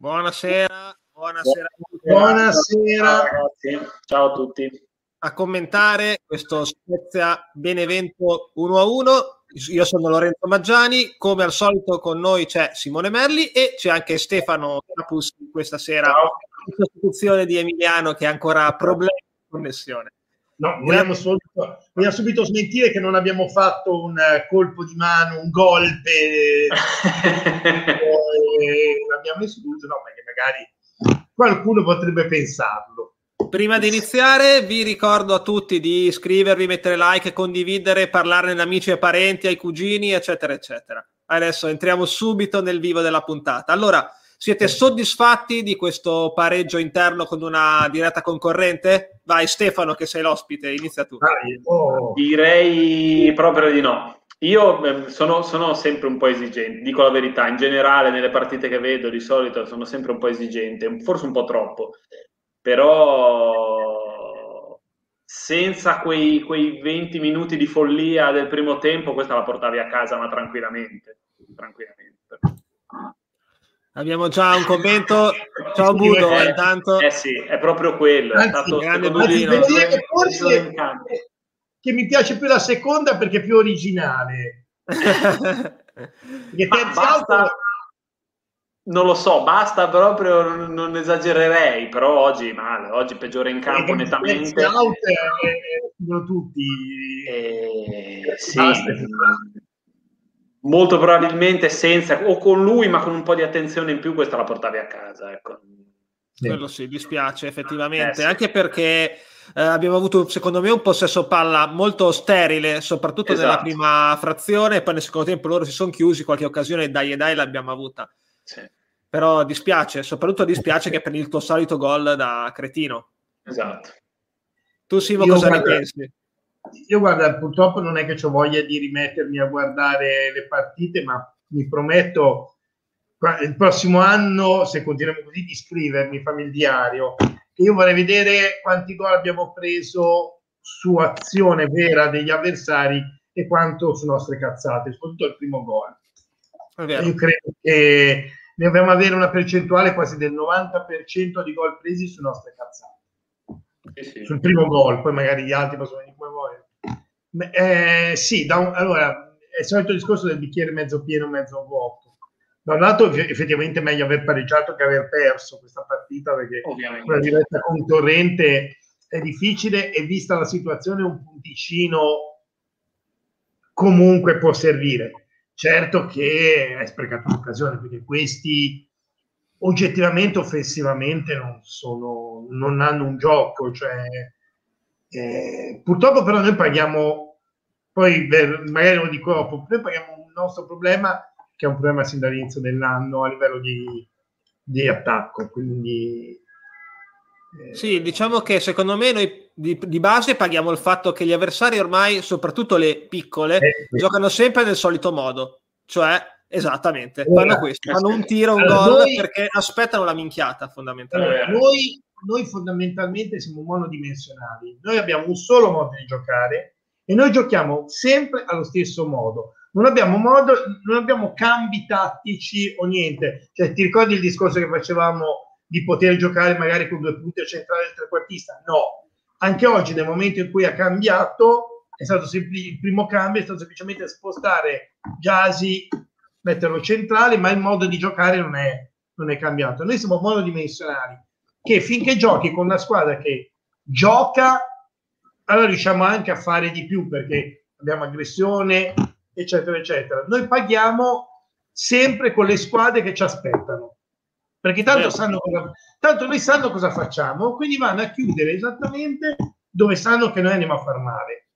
Buonasera, buonasera a tutti. Buonasera. Ciao a tutti. A commentare questo Spezia Benevento 1-1. Io sono Lorenzo Maggiani, come al solito con noi c'è Simone Merli e c'è anche Stefano Capus questa sera Ciao. in sostituzione di Emiliano che ha ancora problemi di connessione. No, vogliamo, subito, vogliamo subito smentire che non abbiamo fatto un eh, colpo di mano, un golpe, eh, l'abbiamo escluso, no, perché magari qualcuno potrebbe pensarlo. Prima di iniziare vi ricordo a tutti di iscrivervi, mettere like, condividere, parlarne agli amici e parenti, ai cugini, eccetera, eccetera. Adesso entriamo subito nel vivo della puntata. Allora, siete soddisfatti di questo pareggio interno con una diretta concorrente? Vai Stefano che sei l'ospite, inizia tu. Dai, oh. Direi proprio di no. Io eh, sono, sono sempre un po' esigente, dico la verità, in generale nelle partite che vedo di solito sono sempre un po' esigente, forse un po' troppo, però senza quei, quei 20 minuti di follia del primo tempo questa la portavi a casa ma tranquillamente, tranquillamente. Abbiamo già un commento. Ciao Budo, Eh, intanto. eh sì, è proprio quello. È Anzi, stato grande secondo me, Budino. Devo dire che forse campo. che mi piace più la seconda perché è più originale. Perché basta, auto- non lo so, basta proprio, non- non esagererei, però oggi male, oggi peggiore in campo perché nettamente. out eh, eh, sono tutti. Eh, sì, Basta. Molto probabilmente senza, o con lui, ma con un po' di attenzione in più, questa la portavi a casa. Ecco. Quello sì, dispiace effettivamente, Eh, sì. anche perché eh, abbiamo avuto secondo me un possesso palla molto sterile, soprattutto nella Esatto. prima frazione, e poi nel secondo tempo loro si sono chiusi, qualche occasione dai e dai l'abbiamo avuta. Sì, Però dispiace, soprattutto dispiace che per il tuo solito gol da cretino. esatto. Tu Simo Io cosa ne pensi? Io guarda, purtroppo non è che ho voglia di rimettermi a guardare le partite, ma mi prometto il prossimo anno, se continuiamo così, di scrivermi, fammi il diario, che io vorrei vedere quanti gol abbiamo preso su azione vera degli avversari e quanto su nostre cazzate, soprattutto il primo gol. Io credo che ne dobbiamo avere una percentuale quasi del 90% di gol presi su nostre cazzate Sì, sì. sul primo gol, poi magari gli altri possono venire come vogliono. Eh, sì, da un- allora è il solito discorso del bicchiere mezzo pieno, mezzo vuoto. Da un lato, eff- effettivamente è meglio aver pareggiato che aver perso questa partita perché Ovviamente. una diretta concorrente è difficile e vista la situazione un punticino comunque può servire. Certo che hai sprecato un'occasione perché questi oggettivamente offensivamente non, sono, non hanno un gioco. Cioè, eh, purtroppo però noi paghiamo, poi magari lo dico dopo, noi paghiamo un nostro problema che è un problema sin dall'inizio dell'anno a livello di, di attacco. Quindi eh, Sì, diciamo che secondo me noi di, di base paghiamo il fatto che gli avversari ormai, soprattutto le piccole, eh, giocano sempre nel solito modo, cioè esattamente, Allora, fanno questo, fanno un tiro, un allora, gol noi- perché aspettano la minchiata fondamentalmente. Allora, noi, noi fondamentalmente siamo monodimensionali, noi abbiamo un solo modo di giocare e noi giochiamo sempre allo stesso modo. Non abbiamo, modo, non abbiamo cambi tattici o niente. Cioè, ti ricordi il discorso che facevamo di poter giocare magari con due punti centrali del trequartista? No. Anche oggi, nel momento in cui ha cambiato, è stato sempli- il primo cambio è stato semplicemente spostare Jasi, metterlo centrale, ma il modo di giocare non è, non è cambiato. Noi siamo monodimensionali, che finché giochi con una squadra che gioca, allora riusciamo anche a fare di più perché abbiamo aggressione, eccetera, eccetera. Noi paghiamo sempre con le squadre che ci aspettano, perché tanto, Vero. sanno tanto noi sanno cosa facciamo, quindi vanno a chiudere esattamente dove sanno che noi andiamo a far male.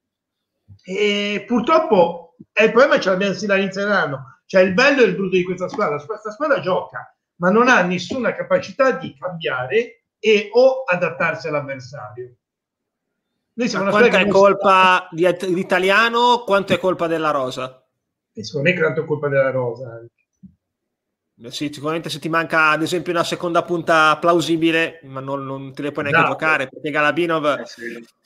E purtroppo è il problema ce l'abbiamo sin dall'inizio dell'anno. Cioè il bello e il brutto di questa squadra, questa squadra gioca, ma non ha nessuna capacità di cambiare e o adattarsi all'avversario. Noi siamo Ma una quanto è colpa di, di italiano, quanto è colpa della rosa? e secondo me è tanto colpa della rosa. anche. Beh, Sì, sicuramente se ti manca ad esempio una seconda punta plausibile, ma non, non te le puoi neanche Esatto. giocare perché Galabinov, Eh, sì.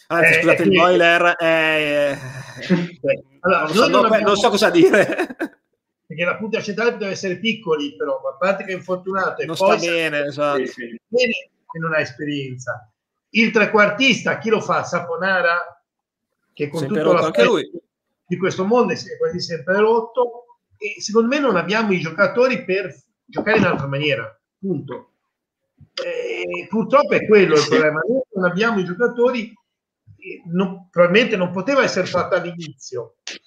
anzi Eh, scusate, eh, il boiler non, so, non- abbiamo- non so cosa dire. Perché la punta centrale deve essere piccoli, però a parte che è infortunato e non poi sta bene, esatto. bene e non ha esperienza. Il trequartista, chi lo fa? Saponara, che con Sempre tutto lui. di questo mondo è quasi sempre rotto e secondo me non abbiamo i giocatori per giocare in altra maniera, punto. E purtroppo è quello il problema, noi non abbiamo i giocatori, eh, non- probabilmente non poteva essere fatta all'inizio, eh,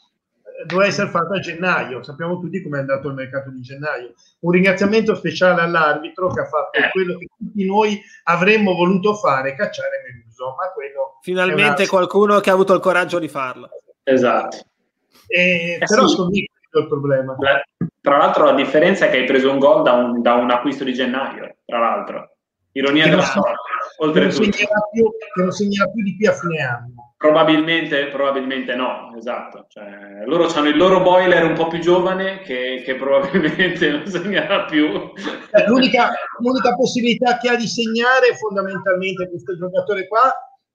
doveva essere fatta a gennaio, sappiamo tutti come è andato il mercato di gennaio. Un ringraziamento speciale all'arbitro che ha fatto Eh. quello che tutti noi avremmo voluto fare, cacciare Meluso, ma quello Finalmente una- qualcuno che ha avuto il coraggio di farlo. Esatto. Eh, Eh però sì. secondo me è il problema. La- tra l'altro la differenza è che hai preso un gol da un, da un acquisto di gennaio, tra l'altro. Ironia della non- sorte. Che non, Oltretutto. segnerà più, che non segnerà più di qui a fine anno. Probabilmente, probabilmente no, esatto. Cioè, loro hanno il loro boiler un po' più giovane che, che probabilmente non segnerà più. Eh, L'unica, l'unica possibilità che ha di segnare fondamentalmente questo giocatore qua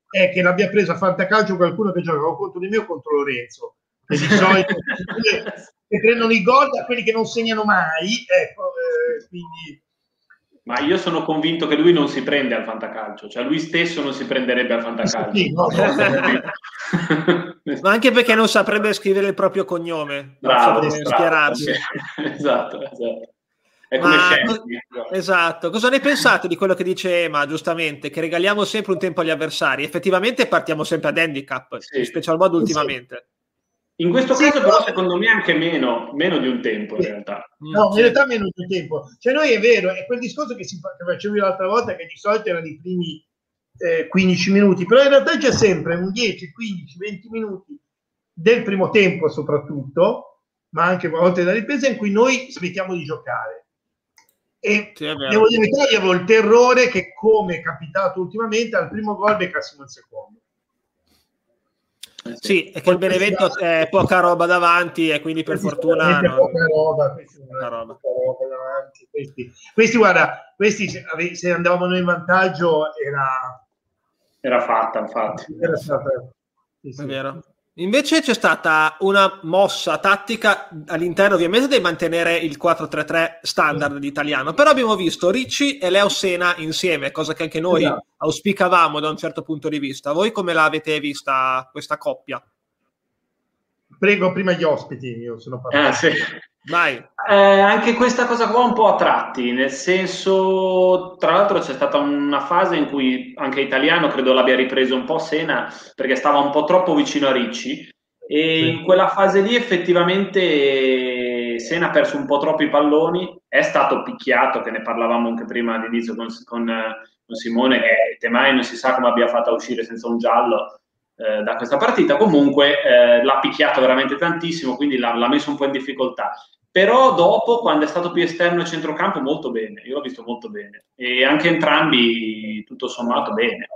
è che l'abbia preso a fantacalcio qualcuno che gioca o contro di me o contro Lorenzo. E di solito che prendono i gol da quelli che non segnano mai. Ecco, eh, quindi Ma io sono convinto che lui non si prende al fantacalcio, cioè lui stesso non si prenderebbe al fantacalcio. Sì, no, Ma anche perché non saprebbe scrivere il proprio cognome, non bravo, sa come bravo. schierarsi. esatto, esatto. È come Ma-. Esatto, cosa ne pensate di quello che dice Ema, giustamente, che regaliamo sempre un tempo agli avversari? Effettivamente partiamo sempre ad handicap, Sì. in special modo Sì. In questo Sì, caso, però, secondo me anche meno, meno di un tempo in realtà. No, Mm, in realtà meno di tempo. Cioè, noi è vero, è quel discorso che, si che facevo io l'altra volta, che di solito erano i primi eh, 15 minuti, però in realtà c'è sempre un 10, 15, 20 minuti del primo tempo soprattutto, ma anche a volte da ripresa, in cui noi smettiamo di giocare. E Sì, devo dire che io avevo il terrore che, come è capitato ultimamente, al primo gol beccassimo il secondo. Eh, Sì, è che il Benevento è poca roba davanti e quindi per fortuna... Non- poca roba, questi, Poca roba. poca roba davanti, questi, questi, guarda, questi se andavamo noi in vantaggio era, Era fatta, infatti. era stata sì, sì. È vero. Invece c'è stata una mossa tattica all'interno ovviamente di mantenere il 4-3-3 standard di italiano, però abbiamo visto Ricci e Leo Sena insieme, cosa che anche noi Esatto. auspicavamo da un certo punto di vista. Voi come l'avete vista questa coppia? Prego prima gli ospiti, io sono Ah, sì. Vai. Eh, anche questa cosa qua un po' a tratti, nel senso, tra l'altro c'è stata una fase in cui anche Italiano credo l'abbia ripreso un po' Sena perché stava un po' troppo vicino a Ricci e in quella fase lì effettivamente Sena ha perso un po' troppo i palloni, è stato picchiato, che ne parlavamo anche prima all'inizio con, con, eh, con Simone, che Temai non si sa come abbia fatto a uscire senza un giallo eh, da questa partita, comunque eh, l'ha picchiato veramente tantissimo, quindi l'ha, l'ha messo un po' in difficoltà però dopo quando è stato più esterno e centrocampo molto bene, io l'ho visto molto bene e anche entrambi tutto sommato bene.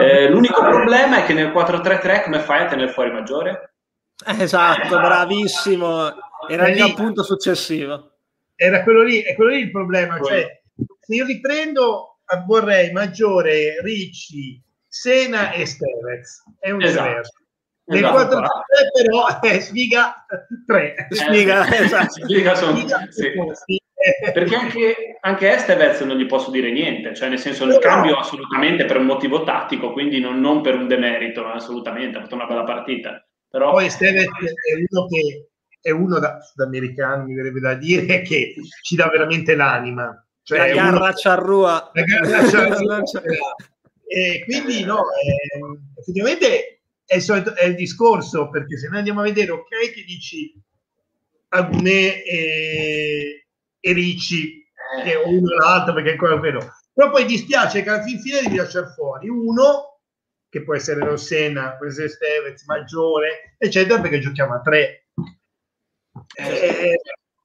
Eh, l'unico problema è che nel 4-3-3 come fai a tenere fuori maggiore? Esatto, bravissimo. Era il lì. punto successivo. Era quello lì, è quello lì il problema. Cioè, se io riprendo, vorrei Maggiore, Ricci, Sena e Stevez. È un Esatto. diverso. Nel Esatto. 4 però è sfiga 3. Eh, Spiega, sì. esatto. Spiega sono- Sfiga sì. sì. Perché anche, anche Estevez non gli posso dire niente, cioè nel senso il cambio assolutamente per un motivo tattico, quindi non, non per un demerito, assolutamente, ha fatto una bella partita. Però Poi Stevez è uno che è uno da sudamericano, mi verrebbe da dire, che ci dà veramente l'anima. Cioè, La è uno- garra ciarrua. La garra c'ha- Non c'è- e quindi no, ehm, effettivamente è il, solito- è il discorso, perché se noi andiamo a vedere, ok, che dici Agumè e, e Ricci, che è uno e l'altro perché è ancora quello, però poi dispiace che alla fin fine devi lasciare fuori uno, che può essere Rossena, può essere Stevez, Maggiore, eccetera, perché giochiamo a tre. Eh,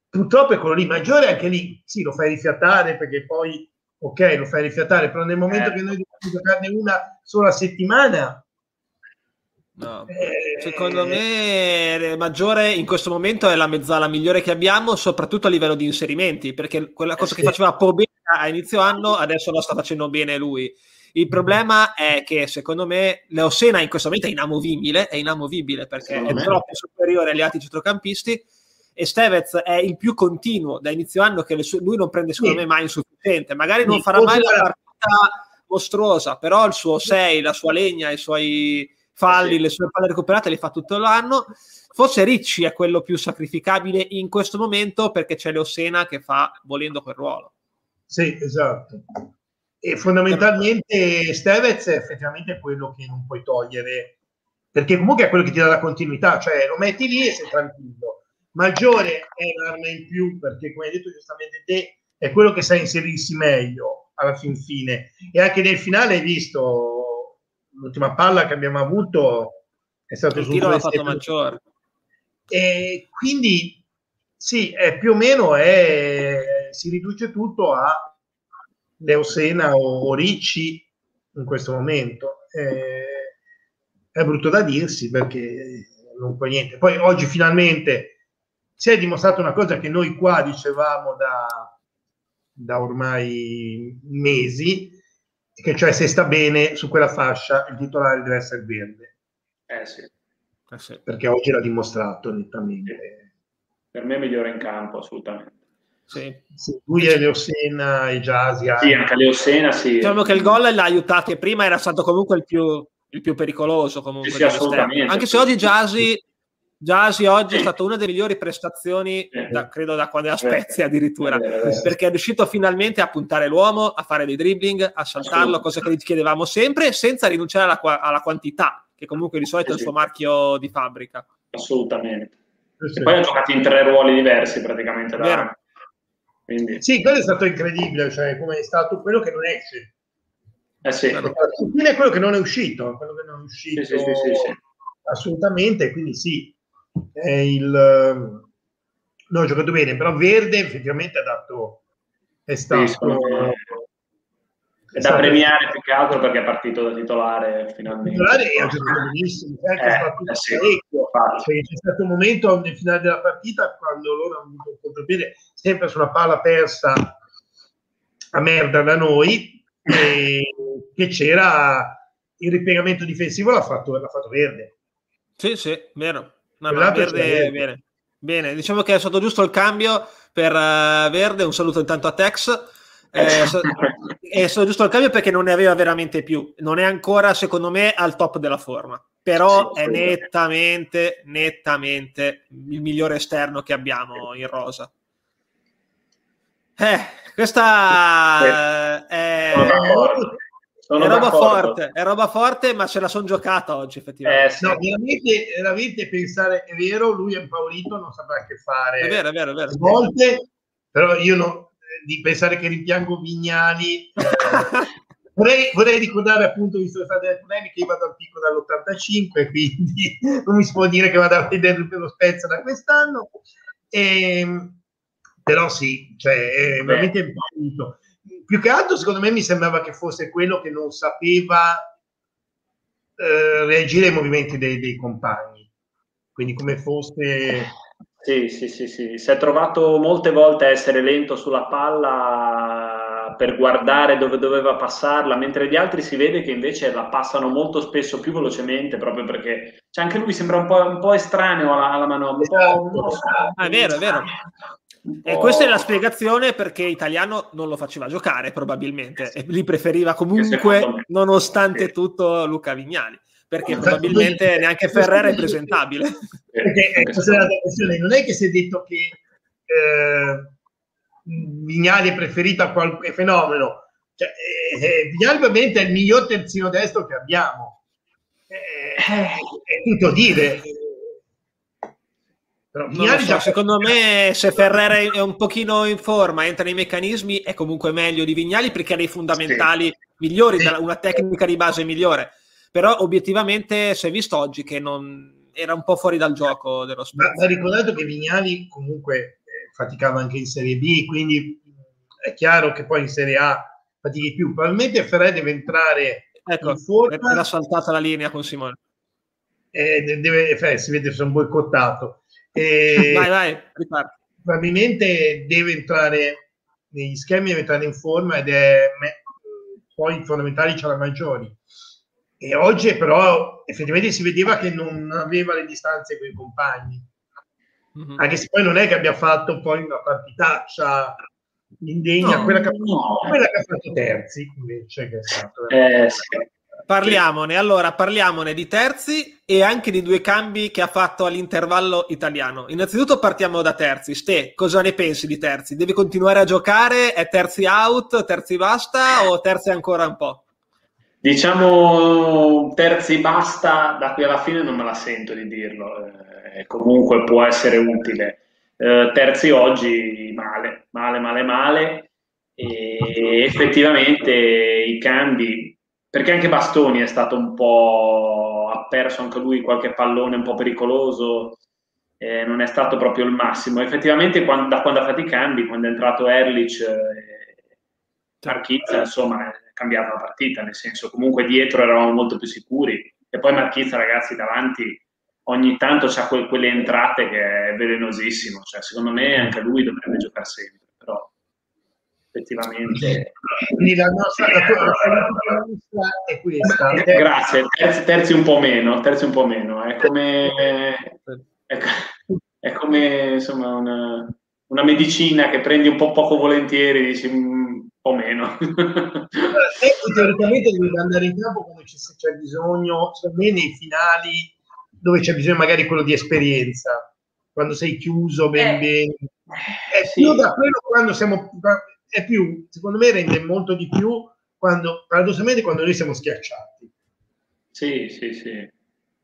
purtroppo è quello lì, Maggiore anche lì, sì, lo fai rifiatare perché poi ok, lo fai rifiatare, però nel momento Eh. che noi dobbiamo giocarne una sola settimana, No. eh, Secondo me Maggiore in questo momento è la mezzala migliore che abbiamo, soprattutto a livello di inserimenti, perché quella cosa Eh che sì. faceva Pobena a inizio anno adesso lo sta facendo bene lui. Il problema è che secondo me Leosena in questo momento è inamovibile, è inamovibile perché Secondo è me. troppo superiore agli altri centrocampisti e Stevez è il più continuo da inizio anno che sue, lui non prende secondo sì. me mai insufficiente magari non farà mai la partita mostruosa però il suo 6 la sua legna i suoi falli sì. le sue palle recuperate le fa tutto l'anno. Forse Ricci è quello più sacrificabile in questo momento perché c'è Leosena che fa volendo quel ruolo. Sì esatto. E fondamentalmente Stevez è effettivamente quello che non puoi togliere perché comunque è quello che ti dà la continuità cioè lo metti lì e sei tranquillo Maggiore è un'arma in più perché, come hai detto giustamente te, è quello che sa inserirsi meglio alla fin fine. E anche nel finale hai visto l'ultima palla che abbiamo avuto è stato il tiro l'ha fatto maggiore. E quindi sì, è più o meno è, si riduce tutto a Leosena o, o Ricci in questo momento. Eh, è brutto da dirsi perché non può niente. Poi oggi finalmente si è dimostrato una cosa che noi qua dicevamo da, da ormai mesi, che cioè se sta bene su quella fascia il titolare deve essere verde. Eh sì. Eh sì. Perché oggi l'ha dimostrato nettamente. Per me è migliore in campo, assolutamente. Sì. sì lui è Leosena e Giasi. Sì, anche Leosena, sì. Diciamo che il gol l'ha aiutato e prima era stato comunque il più, il più pericoloso. Comunque, sì, assolutamente. Anche se oggi Giasi Giasi oggi è stata una delle migliori prestazioni, da, credo da quando è a Spezia addirittura, perché è riuscito finalmente a puntare l'uomo, a fare dei dribbling, a saltarlo, cosa che gli chiedevamo sempre, senza rinunciare alla, alla quantità, che comunque di solito è il suo marchio di fabbrica. Assolutamente. E poi ha giocato in tre ruoli diversi praticamente. Da... Quindi... Sì, quello è stato incredibile, cioè come è stato quello che non esce. Eh sì. È quello che non è uscito, quello che non è uscito sì, sì, sì, assolutamente, quindi sì, è il no, ha giocato bene, però Verde effettivamente ha dato è stato sì, è, è da premiare più che altro perché è partito da titolare finalmente. Titolare ha giocato benissimo, certo, eh, eh sì, perché c'è stato un momento nel finale della partita quando loro hanno avuto un contropiede sempre su una palla persa a merda da noi e che c'era il ripiegamento difensivo l'ha fatto, l'ha fatto Verde. Sì, sì, vero. No, no, Verde, bene. bene. Diciamo che è stato giusto il cambio per uh, Verde. Un saluto intanto a Tex. Eh, è stato giusto il cambio perché non ne aveva veramente più. Non è ancora, secondo me, al top della forma. Però sì, è nettamente, nettamente il migliore esterno che abbiamo in rosa. Eh, questa è, sono è roba forte, è roba forte, ma ce la sono giocata oggi, effettivamente. Eh, sì. No, veramente, veramente pensare, è vero, lui è impaurito, non saprà che fare. È vero, è vero, è vero. Volte, però io no, di pensare che rimpiango Vignali. vorrei, vorrei, ricordare appunto, visto che state delle polemiche, io vado al picco dall'85, quindi non mi si può dire che vado a vedere lo Spezia da quest'anno. E, ehm, però sì, cioè, è veramente impaurito più che altro secondo me mi sembrava che fosse quello che non sapeva eh, reagire ai movimenti dei, dei, compagni quindi come fosse sì, sì, sì, sì, si è trovato molte volte a essere lento sulla palla per guardare dove doveva passarla, mentre gli altri si vede che invece la passano molto spesso più velocemente, proprio perché cioè anche lui sembra un po', un po estraneo alla, alla manovra. Esatto. Ah, è vero, è vero. E questa è la spiegazione perché Italiano non lo faceva giocare probabilmente e li preferiva comunque, nonostante tutto, Luca Vignali. Perché probabilmente neanche Ferrera è presentabile. Perché eh, questa è la questione, non è che si è detto che eh, Vignali è preferito a qualche fenomeno. Cioè, eh, eh, Vignali ovviamente è il miglior terzino destro che abbiamo. Eh, è tutto dire so, secondo me se Ferrera è un pochino in forma, entra nei meccanismi, è comunque meglio di Vignali perché ha dei fondamentali sì. migliori, sì. una tecnica di base migliore. Però obiettivamente si è visto oggi che non, era un po' fuori dal gioco dello sport. Ma, ma ricordato che Vignali comunque eh, faticava anche in Serie B, quindi è chiaro che poi in Serie A fatichi più. Probabilmente Ferrera deve entrare ecco, in forma. Era saltata la linea con Simone. Eh, deve, eh, si vede che sono boicottato e vai, vai, Probabilmente deve entrare negli schemi, deve entrare in forma ed è poi i fondamentali ce l'ha maggiori. E oggi però effettivamente si vedeva che non aveva le distanze con i compagni. Mm-hmm. Anche se poi non è che abbia fatto poi una partitaccia indegna, no, quella, che, no. quella, che, ha fatto Terzi invece che è stato eh, sì. Parliamone, allora parliamone di Terzi e anche di due cambi che ha fatto all'intervallo italiano. Innanzitutto partiamo da Terzi. Ste, cosa ne pensi di Terzi? Deve continuare a giocare? È Terzi out, Terzi basta o Terzi ancora un po'? Diciamo Terzi basta, da qui alla fine non me la sento di dirlo, eh, comunque può essere utile. Eh, terzi oggi male, male, male, male e effettivamente i cambi perché anche Bastoni è stato un po' ha perso anche lui qualche pallone un po' pericoloso eh, non è stato proprio il massimo. Effettivamente quando, da quando ha fatto i cambi quando è entrato Erlich eh, Marchizza insomma è cambiata la partita nel senso comunque dietro eravamo molto più sicuri. E poi Marchizza ragazzi davanti ogni tanto c'ha que- quelle entrate che è velenosissimo. Cioè secondo me anche lui dovrebbe giocare sempre effettivamente. Quindi la nostra, la tua, la nostra è questa. Eh, grazie, terzi, terzi, un po' meno, terzi un po' meno. È come, è, è come insomma una, una, medicina che prendi un po' poco volentieri, dici mm, un po' meno. teoricamente devi andare in campo quando c'è bisogno, secondo me nei finali dove c'è bisogno magari quello di esperienza, quando sei chiuso ben eh. bene. È sì. più da quello quando siamo è più, secondo me rende molto di più quando, paradossalmente, quando noi siamo schiacciati. Sì, sì, sì.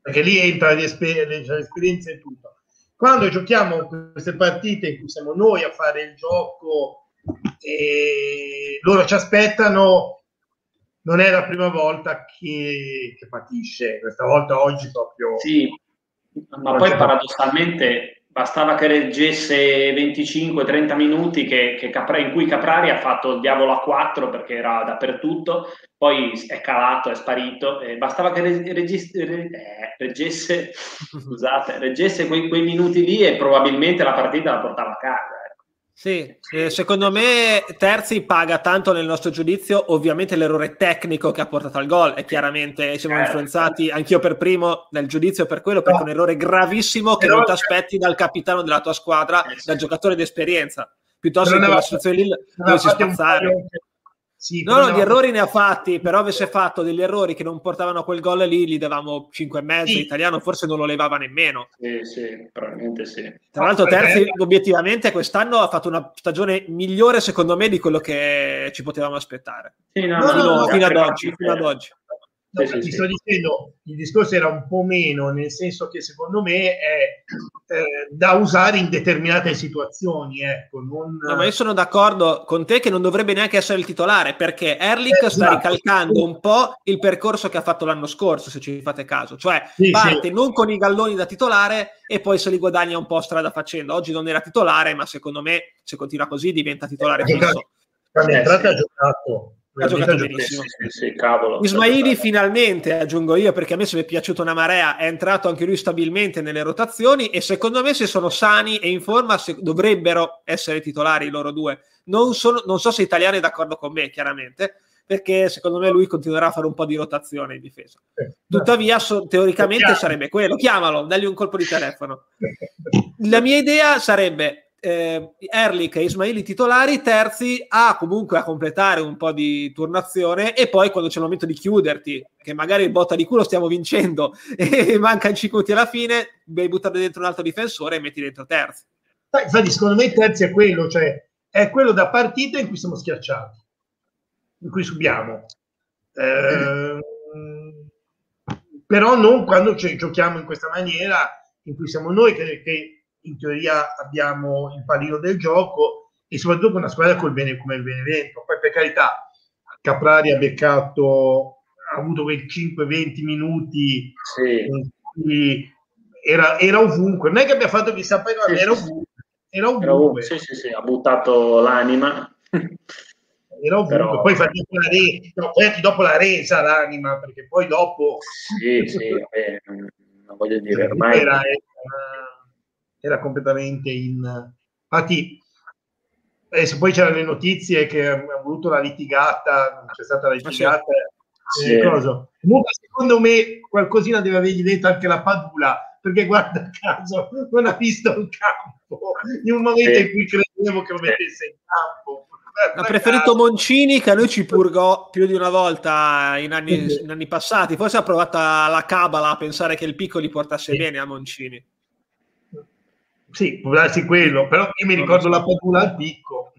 Perché lì entra l'esperienza e tutto. Quando giochiamo queste partite in cui siamo noi a fare il gioco e loro ci aspettano, non è la prima volta che, che patisce, questa volta oggi proprio... Sì, ma poi paradossalmente bastava che reggesse 25-30 minuti che, che Capra, in cui Caprari ha fatto il diavolo a 4 perché era dappertutto, poi è calato, è sparito, eh, bastava che reggesse, eh, reggesse, scusate, reggesse quei, quei, minuti lì e probabilmente la partita la portava a casa. Sì, eh, secondo me Terzi paga tanto nel nostro giudizio ovviamente l'errore tecnico che ha portato al gol e chiaramente siamo certo. influenzati anch'io per primo nel giudizio per quello perché è un errore gravissimo che non ti aspetti dal capitano della tua squadra, dal giocatore d'esperienza piuttosto che la situazione lì dove si spazzare. Sì, no, no, di errori ne ha fatti, però avesse fatto degli errori che non portavano a quel gol lì, gli davamo 5 e mezzo, sì. italiano forse non lo levava nemmeno. Sì, sì, probabilmente sì. Tra l'altro Terzi obiettivamente quest'anno ha fatto una stagione migliore secondo me di quello che ci potevamo aspettare. Sì, no, no, no, fino, ad oggi, fino ad oggi. No, sì, ti sto dicendo, il discorso era un po' meno, nel senso che secondo me è eh, da usare in determinate situazioni. Ecco, non... no, ma io sono d'accordo con te che non dovrebbe neanche essere il titolare, perché Erlich eh, sta esatto. ricalcando un po' il percorso che ha fatto l'anno scorso, se ci fate caso. Cioè, sì, parte sì. non con i galloni da titolare e poi se li guadagna un po' strada facendo. Oggi non era titolare, ma secondo me, se continua così, diventa titolare eh, fisso. Quando è entrato ha giocato ha giocato benissimo. Sì, sì, cavolo, Ismaili finalmente, aggiungo io, perché a me se mi è piaciuto una marea, è entrato anche lui stabilmente nelle rotazioni e secondo me se sono sani e in forma se, dovrebbero essere titolari loro due. Non, sono, non so se Italiano è d'accordo con me, chiaramente, perché secondo me lui continuerà a fare un po' di rotazione in difesa. Tuttavia, so, teoricamente sarebbe quello. Chiamalo, dagli un colpo di telefono. La mia idea sarebbe eh, Erlich e Ismaili titolari, terzi a comunque a completare un po' di turnazione e poi quando c'è il momento di chiuderti, che magari il botta di culo stiamo vincendo e mancano 5 minuti alla fine, devi buttare dentro un altro difensore e metti dentro terzi. Infatti secondo me terzi è quello, cioè è quello da partita in cui siamo schiacciati, in cui subiamo. Eh, però non quando giochiamo in questa maniera in cui siamo noi che, che in teoria abbiamo il pallino del gioco e soprattutto con una squadra col bene, come il Benevento. Poi per carità, Caprari ha beccato, ha avuto quei 5-20 minuti sì. era, era, ovunque. Non è che abbia fatto chissà poi, sì, era ovunque. Era ovunque. Sì, sì, sì, ha buttato l'anima. Era ovunque. Però... Poi, dopo la, re... no, poi dopo la resa l'anima, perché poi dopo... Sì, sì, vabbè, non voglio dire, ormai... Era, era era completamente in... Infatti, adesso poi c'erano le notizie che ha voluto la litigata, c'è stata la litigata. Sì. Eh, Comunque, secondo me, qualcosina deve avergli detto anche la Padula, perché guarda caso non ha visto un campo in un momento in cui credevo che lo mettesse in campo. Ha preferito Moncini che a noi ci purgò più di una volta in anni, in anni passati. Forse ha provato la cabala a pensare che il picco li portasse sì. bene a Moncini. Sì, può darsi quello, però io mi ricordo la padula al picco.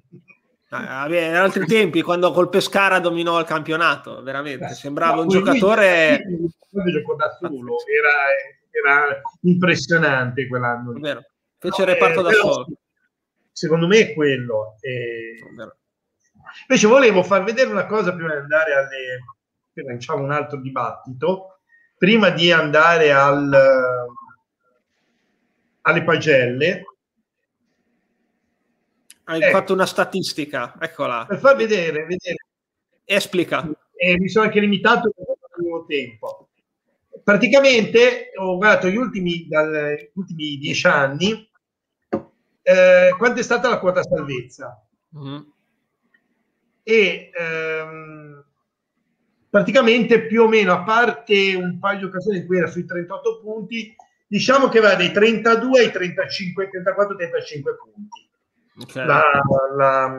Ah, in altri tempi, quando col Pescara dominò il campionato, veramente sembrava no, un giocatore. Lui giocò da solo, era, era impressionante quell'anno. Vero. Fece il reparto eh, da solo. Secondo me è quello. Eh... Invece volevo far vedere una cosa prima di andare alle. Facciamo un altro dibattito. Prima di andare al, alle pagelle hai ecco. fatto una statistica, eccola. Per far vedere, vedere. Esplica. E mi sono anche limitato al tempo. Praticamente ho guardato gli ultimi, dagli ultimi dieci anni eh, quanto è stata la quota salvezza. Mm-hmm. E ehm, praticamente più o meno, a parte un paio di occasioni in cui era sui 38 punti, diciamo che va dai 32 ai 35, 34, 35 punti okay. la, la,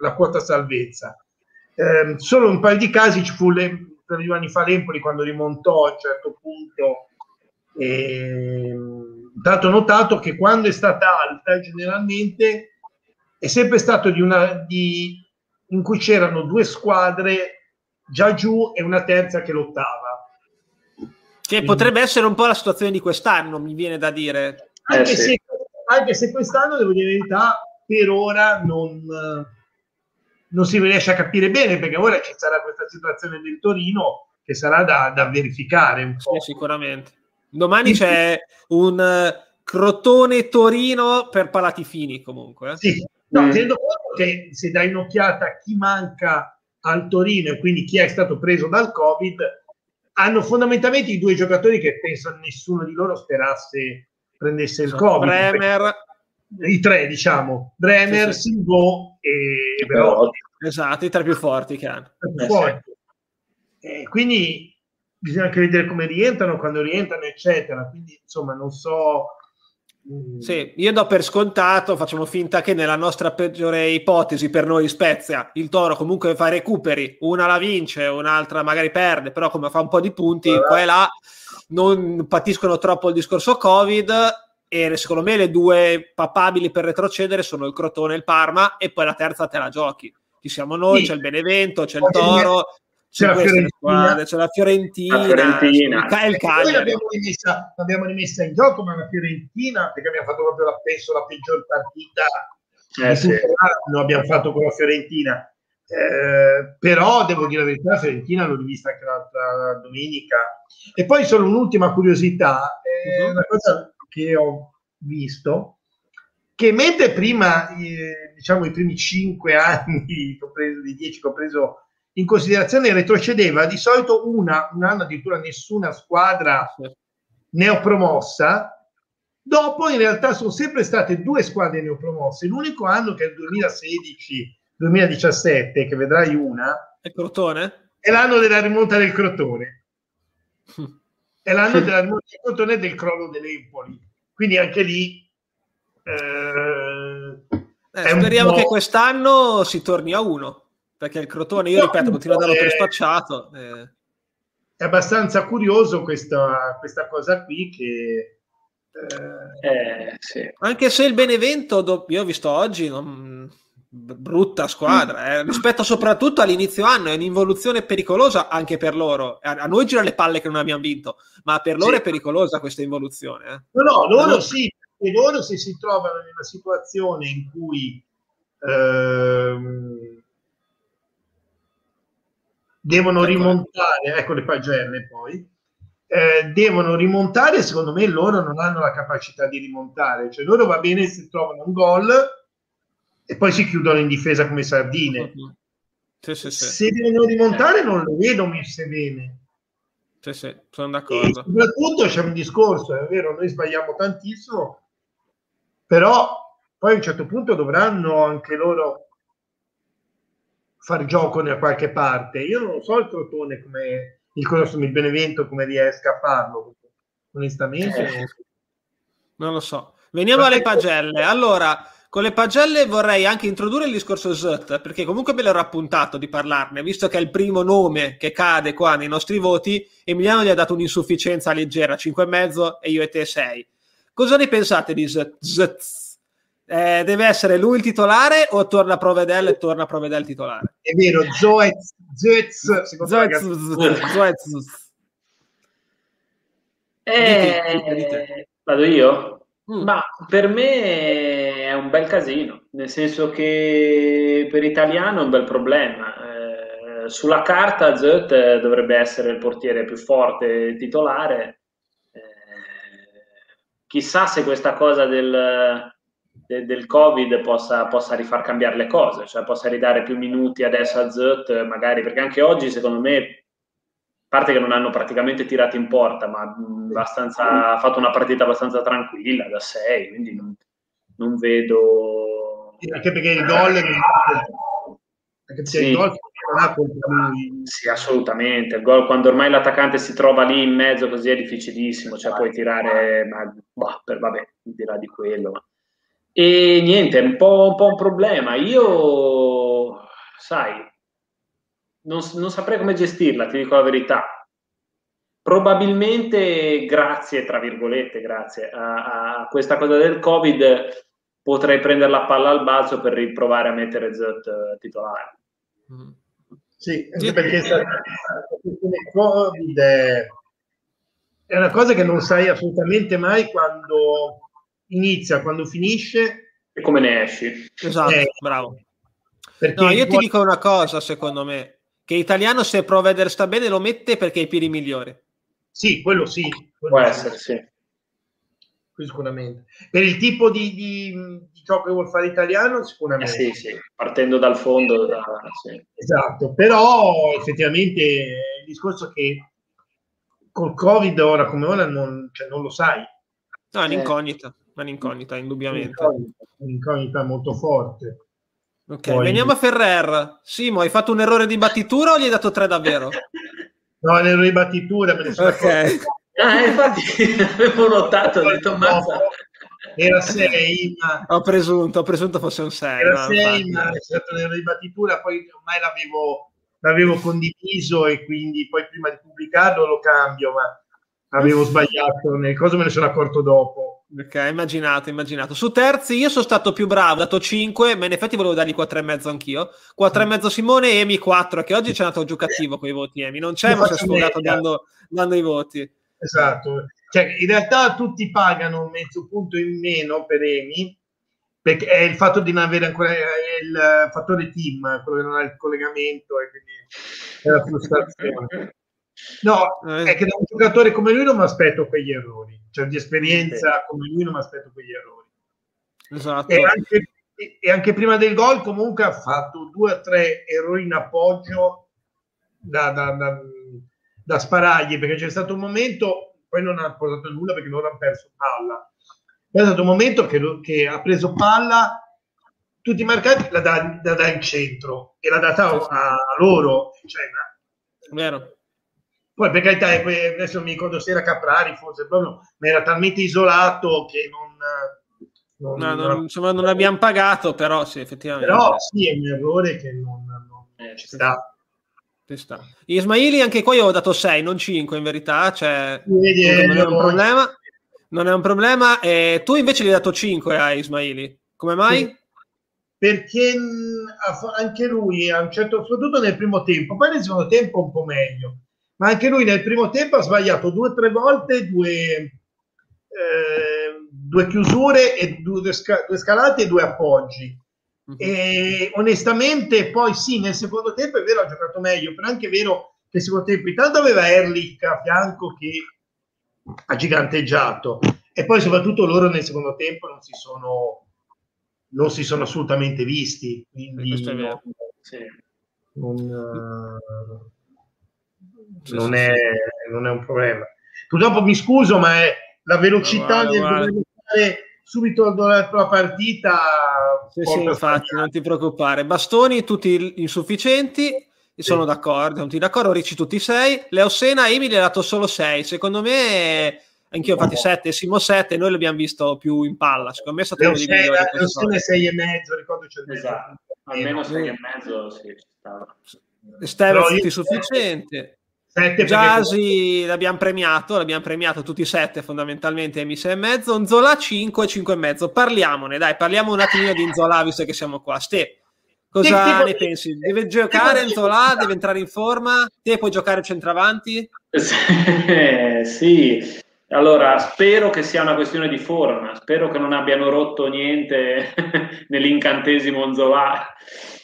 la, quota salvezza. Eh, solo un paio di casi ci fu le, per gli anni fa l'Empoli quando rimontò a un certo punto. E, tanto notato che quando è stata alta generalmente è sempre stato di una di, in cui c'erano due squadre già giù e una terza che lottava. Che Quindi, potrebbe essere un po' la situazione di quest'anno, mi viene da dire. Anche eh, se anche se quest'anno, devo dire la verità, per ora non, non, si riesce a capire bene, perché ora ci sarà questa situazione del Torino che sarà da, da verificare un po'. Sì, sicuramente. Domani c'è un uh, Crotone Torino per palati fini comunque. Eh? Sì, no, mm. tenendo conto che se dai un'occhiata a chi manca al Torino e quindi chi è stato preso dal Covid, hanno fondamentalmente i due giocatori che penso nessuno di loro sperasse prendesse il Covid. Bremer. I tre, diciamo, Bremer, sì, sì. Silvo e Velotti. Esatto, i tre più forti che hanno. Più forti. Eh, quindi bisogna anche vedere come rientrano, quando rientrano, eccetera. Quindi, insomma, non so... Sì, io do per scontato, facciamo finta che nella nostra peggiore ipotesi per noi Spezia, il Toro comunque fa recuperi, una la vince, un'altra magari perde, però come fa un po' di punti, allora. qua e là non patiscono troppo il discorso Covid e secondo me le due papabili per retrocedere sono il Crotone e il Parma e poi la terza te la giochi. Ci siamo noi, sì. c'è il Benevento, c'è il Toro, c'è, la Fiorentina, c'è la Fiorentina, la Fiorentina. il, il Cagliari. L'abbiamo rimessa, l'abbiamo rimessa in gioco, ma la Fiorentina, perché abbiamo fatto proprio la, penso, la peggior partita eh, sì. l'anno, abbiamo fatto con la Fiorentina. Eh, però devo dire la verità, la Fiorentina l'ho rivista anche l'altra domenica. E poi solo un'ultima curiosità, eh, uh-huh. una cosa che ho visto, che mentre prima, eh, diciamo i primi cinque anni, compreso, di dieci che ho preso in considerazione, retrocedeva di solito una, un anno addirittura nessuna squadra neopromossa, dopo in realtà sono sempre state due squadre neopromosse, l'unico anno che è il 2016 2017, che vedrai una, è Crotone? È l'anno della rimonta del Crotone. è l'anno della rimonta del Crotone e del crollo dell'Empoli. Quindi anche lì... Eh, eh, speriamo che quest'anno si torni a uno, perché il Crotone, io no, ripeto, continua a darlo per spacciato. Eh. È abbastanza curioso questa, questa cosa qui che... Eh, eh, sì. Anche se il Benevento, io ho visto oggi, non, brutta squadra, eh. rispetto soprattutto all'inizio anno, è un'involuzione pericolosa anche per loro. A, a noi gira le palle che non abbiamo vinto, ma per loro sì. è pericolosa questa involuzione. Eh. No, no, loro allora... sì, e loro se si trovano in una situazione in cui ehm, devono ecco. rimontare, ecco le pagelle poi, eh, devono rimontare, secondo me loro non hanno la capacità di rimontare, cioè loro va bene se trovano un gol e poi si chiudono in difesa come sardine. Sì, sì, sì. Se devono rimontare non lo vedo messe bene. Sì, sì, sono d'accordo. E soprattutto c'è un discorso, è vero, noi sbagliamo tantissimo, però poi a un certo punto dovranno anche loro far gioco da qualche parte. Io non so il Crotone come il conosco il Benevento come riesca a farlo. onestamente. Eh. Non lo so. Veniamo alle pagelle. Allora, con le pagelle vorrei anche introdurre il discorso ZUT, perché comunque me l'ero appuntato di parlarne, visto che è il primo nome che cade qua nei nostri voti, Emiliano gli ha dato un'insufficienza leggera, 5,5 e io e te 6. Cosa ne pensate di ZUT? Eh, deve essere lui il titolare o torna Provedel e torna Provedel titolare? È vero, Zoez, Zoez, Zoez, Zoez. Eh, vado io? Mm. Ma per me è un bel casino, nel senso che per italiano è un bel problema. Eh, sulla carta Zöt dovrebbe essere il portiere più forte titolare. Eh, chissà se questa cosa del, de, del Covid possa, possa, rifar cambiare le cose, cioè possa ridare più minuti adesso a Zöt, magari, perché anche oggi secondo me parte che non hanno praticamente tirato in porta, ma ha fatto una partita abbastanza tranquilla da 6, quindi non, non vedo... Anche perché il gol... Anche sì. il gol Sì, assolutamente. Il gol, quando ormai l'attaccante si trova lì in mezzo così è difficilissimo, cioè puoi tirare, ma boh, per, vabbè, dirà di quello. E niente, è un po', un po' un problema. Io, sai, non, non saprei come gestirla, ti dico la verità. Probabilmente grazie, tra virgolette, grazie a, a questa cosa del Covid potrei prendere la palla al balzo per riprovare a mettere Zot eh, titolare. Mm. Sì, anche perché il Covid è una cosa che non sai assolutamente mai quando inizia, quando finisce e come ne esci. Esatto, eh, bravo. No, io ti dico una cosa, secondo me, che italiano se Proveder sta bene lo mette perché ha i piedi migliori. Sì, quello sì. Quello Può sì. essere, sì. Sicuramente. Per il tipo di, di, di gioco che vuol fare italiano, sicuramente. Eh sì, sì, partendo dal fondo. Da, sì. Esatto, però effettivamente il discorso che col Covid ora come ora non, cioè, non lo sai. No, è un'incognita, è un'incognita, indubbiamente. Un'incognita, un'incognita molto forte. Ok, Poi... veniamo a Ferrer. Simo, hai fatto un errore di battitura o gli hai dato tre davvero? no, un errore di battitura. Me ne sono ok. Ah, infatti avevo notato, ho detto mazza. Era 6, ma... Ho presunto, ho presunto fosse un 6. Era 6, ma è stato un errore di battitura, poi ormai l'avevo, l'avevo condiviso e quindi poi prima di pubblicarlo lo cambio, ma avevo sbagliato nel coso, me ne sono accorto dopo. Ok, immaginato, immaginato. Su terzi io sono stato più bravo, ho dato 5, ma in effetti volevo dargli 4,5 anch'io. 4,5 Simone e Emi 4, che oggi c'è andato giù cattivo con i voti Emi. Non c'è, ma si è sfogato dando, dando, i voti. Esatto. Cioè, in realtà tutti pagano mezzo punto in meno per Emi, perché è il fatto di non avere ancora il fattore team, quello che non ha il collegamento e quindi è la frustrazione. No, eh. è che da un giocatore come lui non mi aspetto quegli errori, cioè di esperienza come lui non mi aspetto quegli errori. Esatto. E anche, e anche, prima del gol comunque ha fatto due o tre errori in appoggio da, da, da, da sparargli, perché c'è stato un momento, poi non ha portato nulla perché loro hanno perso palla. È stato un momento che, che ha preso palla, tutti i marcati la dà, la dà in centro e l'ha data a, a loro. Cioè, Vero poi per carità, adesso mi ricordo se era Caprari, forse proprio, ma era talmente isolato che non... non, no, non, insomma, non abbiamo pagato, però sì, effettivamente. Però sì, è un errore che non, non eh, ci sta. Ci sta. Ismaili anche qua io ho dato 6, non 5 in verità, cioè, Vedi, non è un problema. Non è un problema. E tu invece gli hai dato 5 a Ismaili. Come mai? Sì perché anche lui a un certo soprattutto nel primo tempo poi nel secondo tempo un po' meglio ma anche lui nel primo tempo ha sbagliato due o tre volte due, eh, due chiusure e due, due, scalate e due appoggi. Uh-huh. E onestamente, poi sì, nel secondo tempo è vero, ha giocato meglio, però è anche vero che nel secondo tempo intanto aveva Erlich a fianco che ha giganteggiato e poi soprattutto loro nel secondo tempo non si sono, non si sono assolutamente visti. Quindi questo è vero. Sì. Non, uh, non, è, non, è, un problema. Purtroppo mi scuso, ma è la velocità no, del dover fare subito dopo la partita. Sì, sì, infatti, non ti preoccupare. Bastoni tutti insufficienti. Sono d'accordo, tutti d'accordo, Ricci tutti sei. Leo Sena, Emily ha dato solo 6. Secondo me Anch'io infatti 7, Simo 7, noi l'abbiamo visto più in palla. Secondo me è stato uno dei migliori. Leossene 6 e mezzo, ricordo c'è esatto. Almeno 6 e mezzo, sì. Steve è sufficiente. Jasi l'abbiamo premiato, l'abbiamo premiato tutti e sette fondamentalmente Emi 6 e mezzo, Nzola 5 5 e mezzo. Parliamone, dai, parliamo un attimino di Nzola visto che siamo qua. Ste, cosa ne pensi? Deve giocare Nzola, deve entrare in forma? Te puoi giocare centravanti? sì, allora, spero che sia una questione di forma, spero che non abbiano rotto niente nell'incantesimo Nzola.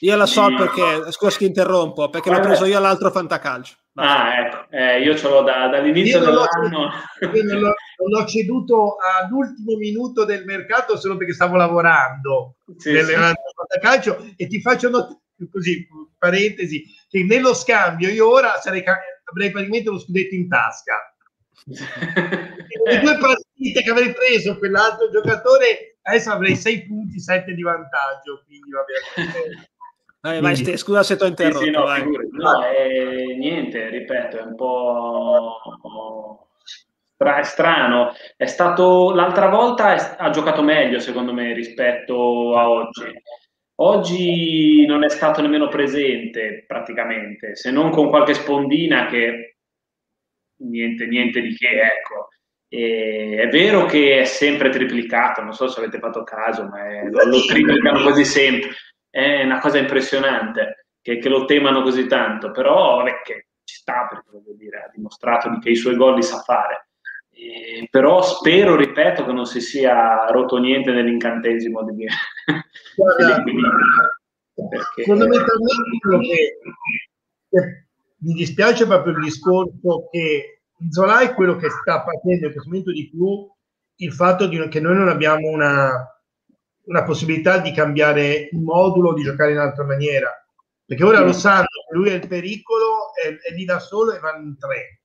Io la so di... perché, scusa che interrompo, perché l'ho preso io all'altro fantacalcio. Ah, ecco, eh, io ce l'ho da, dall'inizio dell'anno. Io non l'ho, l'ho, ceduto all'ultimo minuto del mercato solo perché stavo lavorando sì, sì. fantacalcio e ti faccio notare, così, parentesi, che nello scambio io ora sarei, avrei praticamente lo scudetto in tasca le due partite che avrei preso quell'altro giocatore, adesso avrei 6 punti, 7 di vantaggio. Quindi va bene. Vai, vai, Ste, scusa se ti ho interrotto. Sì, sì, no, no eh, niente, ripeto, è un po' è strano. È stato l'altra volta è, ha giocato meglio, secondo me, rispetto a oggi. Oggi non è stato nemmeno presente praticamente, se non con qualche spondina che niente, niente di che, ecco. E è vero che è sempre triplicato, non so se avete fatto caso, ma è, lo, lo, triplicano così sempre. È una cosa impressionante che, che lo temano così tanto, però vabbè, che ci sta perché voglio dire, ha dimostrato che i suoi gol li sa fare. E, però spero, ripeto, che non si sia rotto niente nell'incantesimo di perché... Fondamentalmente quello che, che mi dispiace proprio il discorso che Zola è quello che sta facendo in questo momento di più il fatto di, che noi non abbiamo una, una possibilità di cambiare il modulo, di giocare in altra maniera. Perché ora lo sanno, lui è il pericolo, è, è lì da solo e vanno in tre.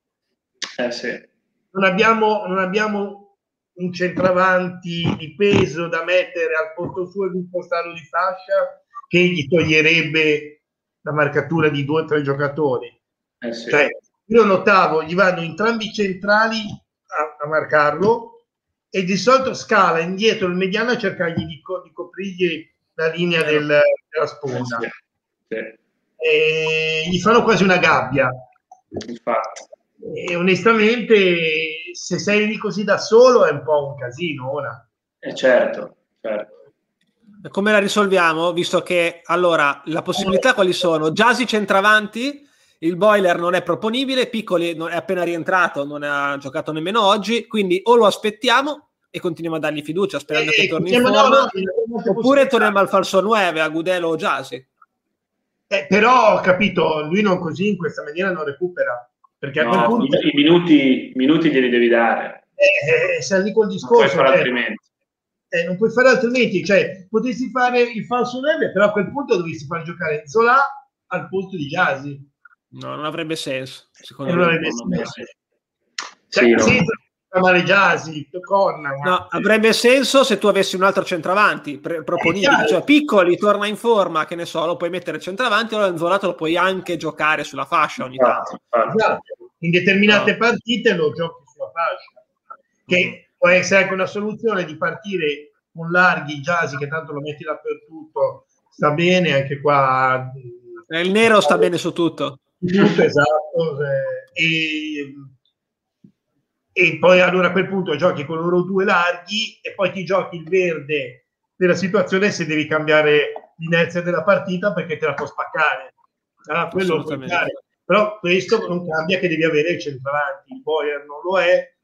Eh sì. non, abbiamo, non abbiamo un centravanti di peso da mettere al posto suo e un postarlo di fascia che gli toglierebbe la marcatura di due o tre giocatori. Eh sì. cioè, io notavo, gli vanno entrambi i centrali a, a, marcarlo e di solito scala indietro il mediano a cercargli di, co- di coprirgli la linea del, della sponda. Eh sì. E gli fanno quasi una gabbia. Infatti. E onestamente, se sei lì così da solo è un po' un casino ora. Eh certo, certo. Come la risolviamo? Visto che allora la possibilità quali sono? Giasi centravanti il boiler non è proponibile, Piccoli è appena rientrato, non ha giocato nemmeno oggi, quindi o lo aspettiamo e continuiamo a dargli fiducia sperando eh, che torni in forma, no, no, oppure torniamo al falso 9, a Gudelo o Jasi. Eh, però ho capito, lui non così in questa maniera non recupera. Perché no, a punto... i minuti, minuti glieli devi dare. Eh, eh, sei lì col discorso. Non puoi fare cioè, altrimenti. Eh, non puoi fare altrimenti, cioè potresti fare il falso 9, però a quel punto dovresti far giocare Zola al posto di Jasi. No, non avrebbe senso. Secondo non me avrebbe senso. Cioè, sì, no. Jasi, Corna, no, avrebbe senso se tu avessi un altro centravanti pre- proponibile, cioè piccoli, torna in forma, che ne so, lo puoi mettere centravanti, allora Nzolato lo puoi anche giocare sulla fascia ogni tanto. Esatto. In determinate no. partite lo giochi sulla fascia, che mm. può essere anche una soluzione di partire con larghi, Jasi, che tanto lo metti dappertutto, sta bene, anche qua... Il nero sta bene su tutto tutto esatto. Eh, e, e poi allora a quel punto giochi con loro due larghi e poi ti giochi il verde della situazione se devi cambiare l'inerzia della partita perché te la può spaccare. Allora, quello Però questo non cambia che devi avere il centravanti. Il Boyer non lo è,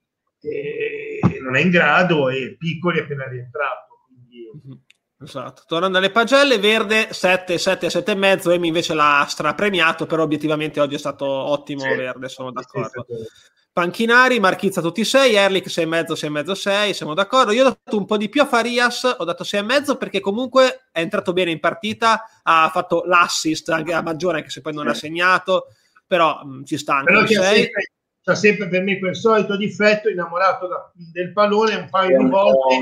non è in grado e Piccoli è appena rientrato. Quindi... Esatto, tornando alle pagelle, Verde 7, 7, 7 e mezzo, Emi invece l'ha strapremiato, però obiettivamente oggi è stato ottimo sì. Verde, sono d'accordo. Sì, sì, Panchinari, Marchizza tutti 6, Erlich 6 e mezzo, 6 e mezzo, 6, siamo d'accordo. Io ho dato un po' di più a Farias, ho dato 6 e mezzo perché comunque è entrato bene in partita, ha fatto l'assist anche a maggiore, anche se poi non ha segnato, però mh, ci sta anche però 6. Sempre, c'ha sempre per me quel solito difetto, innamorato da, del pallone un paio di volte.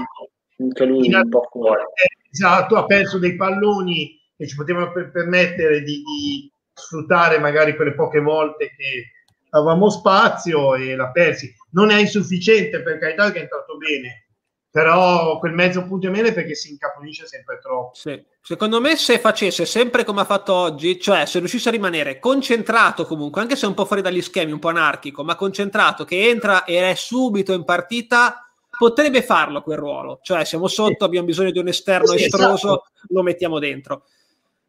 Anche lui un po' fuori Esatto, ha perso dei palloni che ci potevano per- permettere di, di, sfruttare magari quelle poche volte che, avevamo spazio e l'ha persi. Non è insufficiente per carità che è entrato bene, però quel mezzo punto e meno perché si incaponisce sempre troppo. Sì. Secondo me se facesse sempre come ha fatto oggi, cioè se riuscisse a rimanere concentrato comunque, anche se un po' fuori dagli schemi, un po' anarchico, ma concentrato, che entra e è subito in partita, potrebbe farlo quel ruolo. Cioè siamo sotto, abbiamo bisogno di un esterno sì, estroso, esatto. lo mettiamo dentro.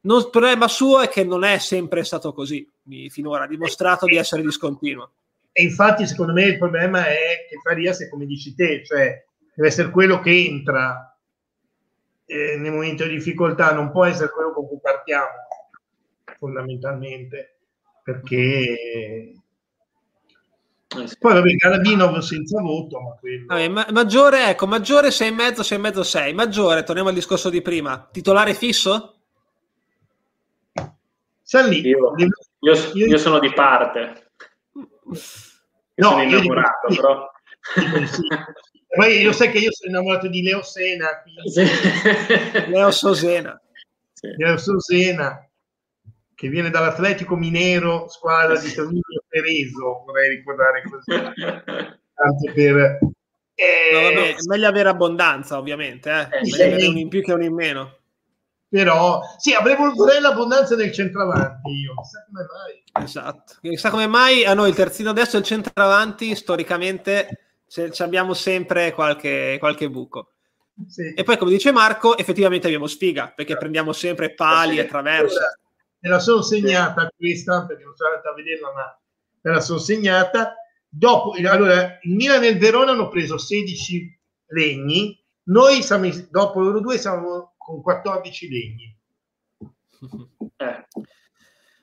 Non, il problema suo è che non è sempre stato così, finora ha dimostrato di essere discontinuo. E infatti secondo me il problema è che Farias è come dici te, cioè deve essere quello che entra eh, nel momento di difficoltà, non può essere quello con cui partiamo fondamentalmente, perché poi vabbè, Galabinov senza voto, ma quello... Vabbè, ma- maggiore, ecco, maggiore 6,5, 6,5, 6. Maggiore, torniamo al discorso di prima. Titolare fisso? Salì. Io, io, io, sono di parte. Io no, sono innamorato, io però... Sì. Poi io sai che io sono innamorato di Leo Sena. Sì. Leo Sosena. Sì. Leo Sosena, che viene dall'Atletico Minero, squadra di Torino Pereso, vorrei ricordare così. Tanto per... Eh, no, vabbè, è meglio avere abbondanza, ovviamente, eh? eh meglio avere un in più che un in meno però sì, avrei voluto l'abbondanza del centravanti io, chissà come mai. Esatto, chissà come mai a noi il terzino adesso e il centravanti storicamente ci abbiamo sempre qualche, qualche buco. Sì. E poi, come dice Marco, effettivamente abbiamo sfiga perché prendiamo sempre pali e traverse. Me la sono segnata questa perché non sono andata a vederla, ma me la sono segnata. Dopo, allora, il Milan e il Verona hanno preso 16 legni, noi siamo, dopo loro due siamo con 14 legni. Eh.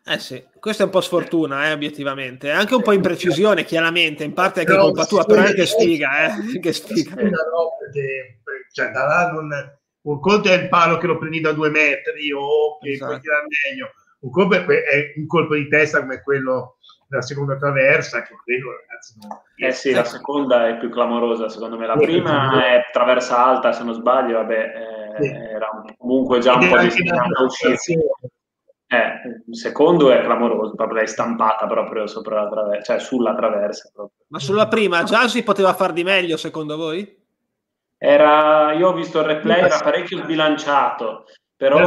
eh sì, questa è un po' sfortuna, eh, obiettivamente. Anche un po' imprecisione, chiaramente. In parte è anche colpa tua, però anche sfiga, eh. Che sfiga. No, perché, cioè, da là non, un conto è il palo che lo prendi da due metri o che esatto. puoi tirare meglio. Un colpo è, è, un colpo di testa come quello della seconda traversa, che quello, ragazzi, non... Eh sì, la seconda è più clamorosa, secondo me. La prima è traversa alta, se non sbaglio, vabbè, eh, sì. era comunque già un po' a uscire. Eh, il secondo è clamoroso, proprio l'hai stampata proprio sopra la traversa, cioè sulla traversa. Proprio. Ma sulla prima, già si poteva far di meglio, secondo voi? Era, io ho visto il replay, era parecchio sbilanciato, però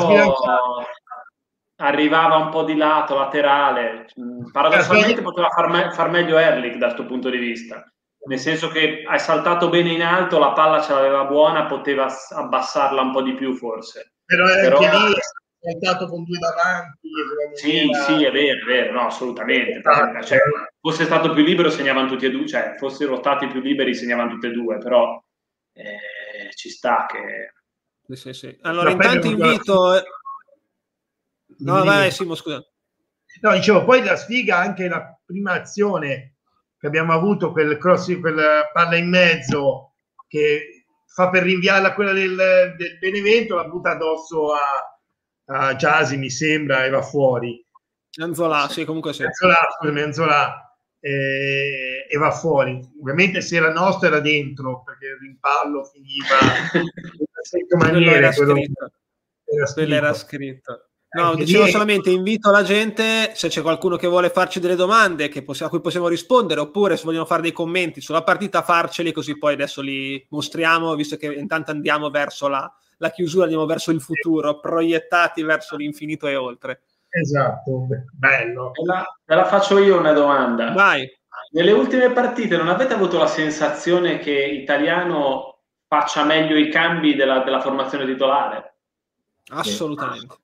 arrivava un po' di lato, laterale. Mm, paradossalmente poteva far, me- far meglio Erlich da questo punto di vista. Nel senso che hai saltato bene in alto, la palla ce l'aveva buona, poteva abbassarla un po' di più forse. Però, Però... anche lì è saltato con due davanti. Sì, era... sì, è vero, è vero, no, assolutamente. Cioè, fosse stato più libero segnavano tutti e due, cioè fossero stati più liberi segnavano tutti e due, però eh, ci sta che... Sì, sì, sì. Allora, intanto invito... No, vai Simo, scusa. No, dicevo, poi la sfiga anche la prima azione che abbiamo avuto, quel cross, quella palla in mezzo che fa per rinviarla a quella del, del Benevento, la butta addosso a, a Giasi, mi sembra, e va fuori. Anzola, sì, comunque sì. Anzola, scusami, Anzola, eh, e va fuori. Ovviamente se era nostro era dentro, perché il rimpallo finiva in sette maniere. Era quello. Era scritto. Quello era scritto. No, dicevo solamente invito la gente, se c'è qualcuno che vuole farci delle domande possiamo, a cui possiamo rispondere, oppure se vogliono fare dei commenti sulla partita, farceli così poi adesso li mostriamo, visto che intanto andiamo verso la, la chiusura, andiamo verso il futuro, proiettati verso l'infinito e oltre. Esatto, bello. Ve la, ve la faccio io una domanda. Vai. Nelle ultime partite non avete avuto la sensazione che Italiano faccia meglio i cambi della, della formazione titolare? Assolutamente.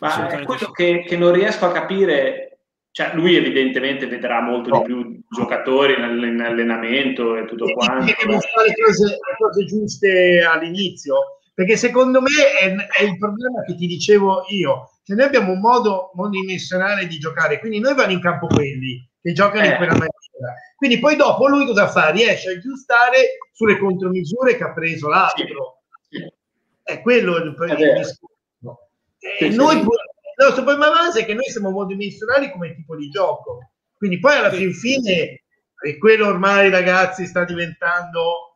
Ma è quello che, che, non riesco a capire, cioè lui evidentemente vedrà molto no. di più giocatori in allenamento e tutto quanto. Devono fare le cose, le cose giuste all'inizio, perché secondo me è, è, il problema che ti dicevo io. Se noi abbiamo un modo monodimensionale di giocare, quindi noi vanno in campo quelli che giocano eh. in quella maniera. Quindi poi dopo lui cosa fa? Riesce a aggiustare sulle contromisure che ha preso l'altro. Sì. È quello il, il discorso e noi, il nostro problema base è che noi siamo monodimensionali come tipo di gioco. Quindi poi alla fin fine, e quello ormai ragazzi sta diventando,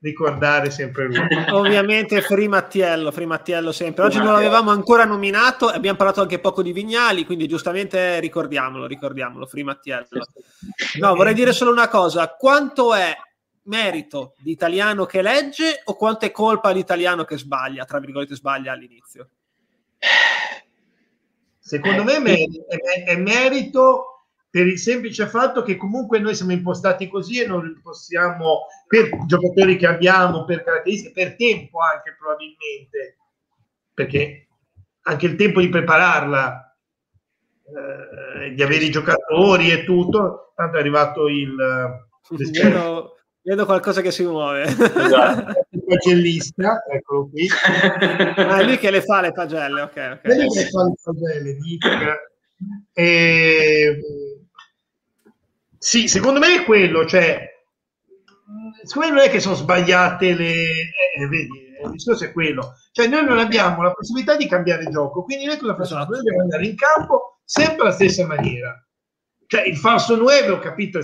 ricordare sempre lui. Ovviamente Fri Mattiello, Fri Mattiello sempre. Oggi non l'avevamo ancora nominato, abbiamo parlato anche poco di Vignali, quindi giustamente ricordiamolo, ricordiamolo, Fri Mattiello. No, vorrei dire solo una cosa, quanto è merito di italiano che legge o quanto è colpa di italiano che sbaglia, tra virgolette sbaglia all'inizio? Secondo me è, è merito per il semplice fatto che comunque noi siamo impostati così e non possiamo, per giocatori che abbiamo, per caratteristiche, per tempo anche probabilmente, perché anche il tempo di prepararla, eh, di avere i giocatori e tutto, tanto è arrivato il... Vedo, vedo qualcosa che si muove. Esatto. pagellista, eccolo qui. ah, lui che le fa le pagelle, ok. okay. Lui che fa le pagelle, e sì, secondo me è quello, cioè, secondo me non è che sono sbagliate le... Eh, vedi, il discorso è quello. Cioè, noi non abbiamo la possibilità di cambiare gioco, quindi noi cosa facciamo? Noi dobbiamo andare in campo sempre alla stessa maniera. Cioè, il falso 9, ho capito,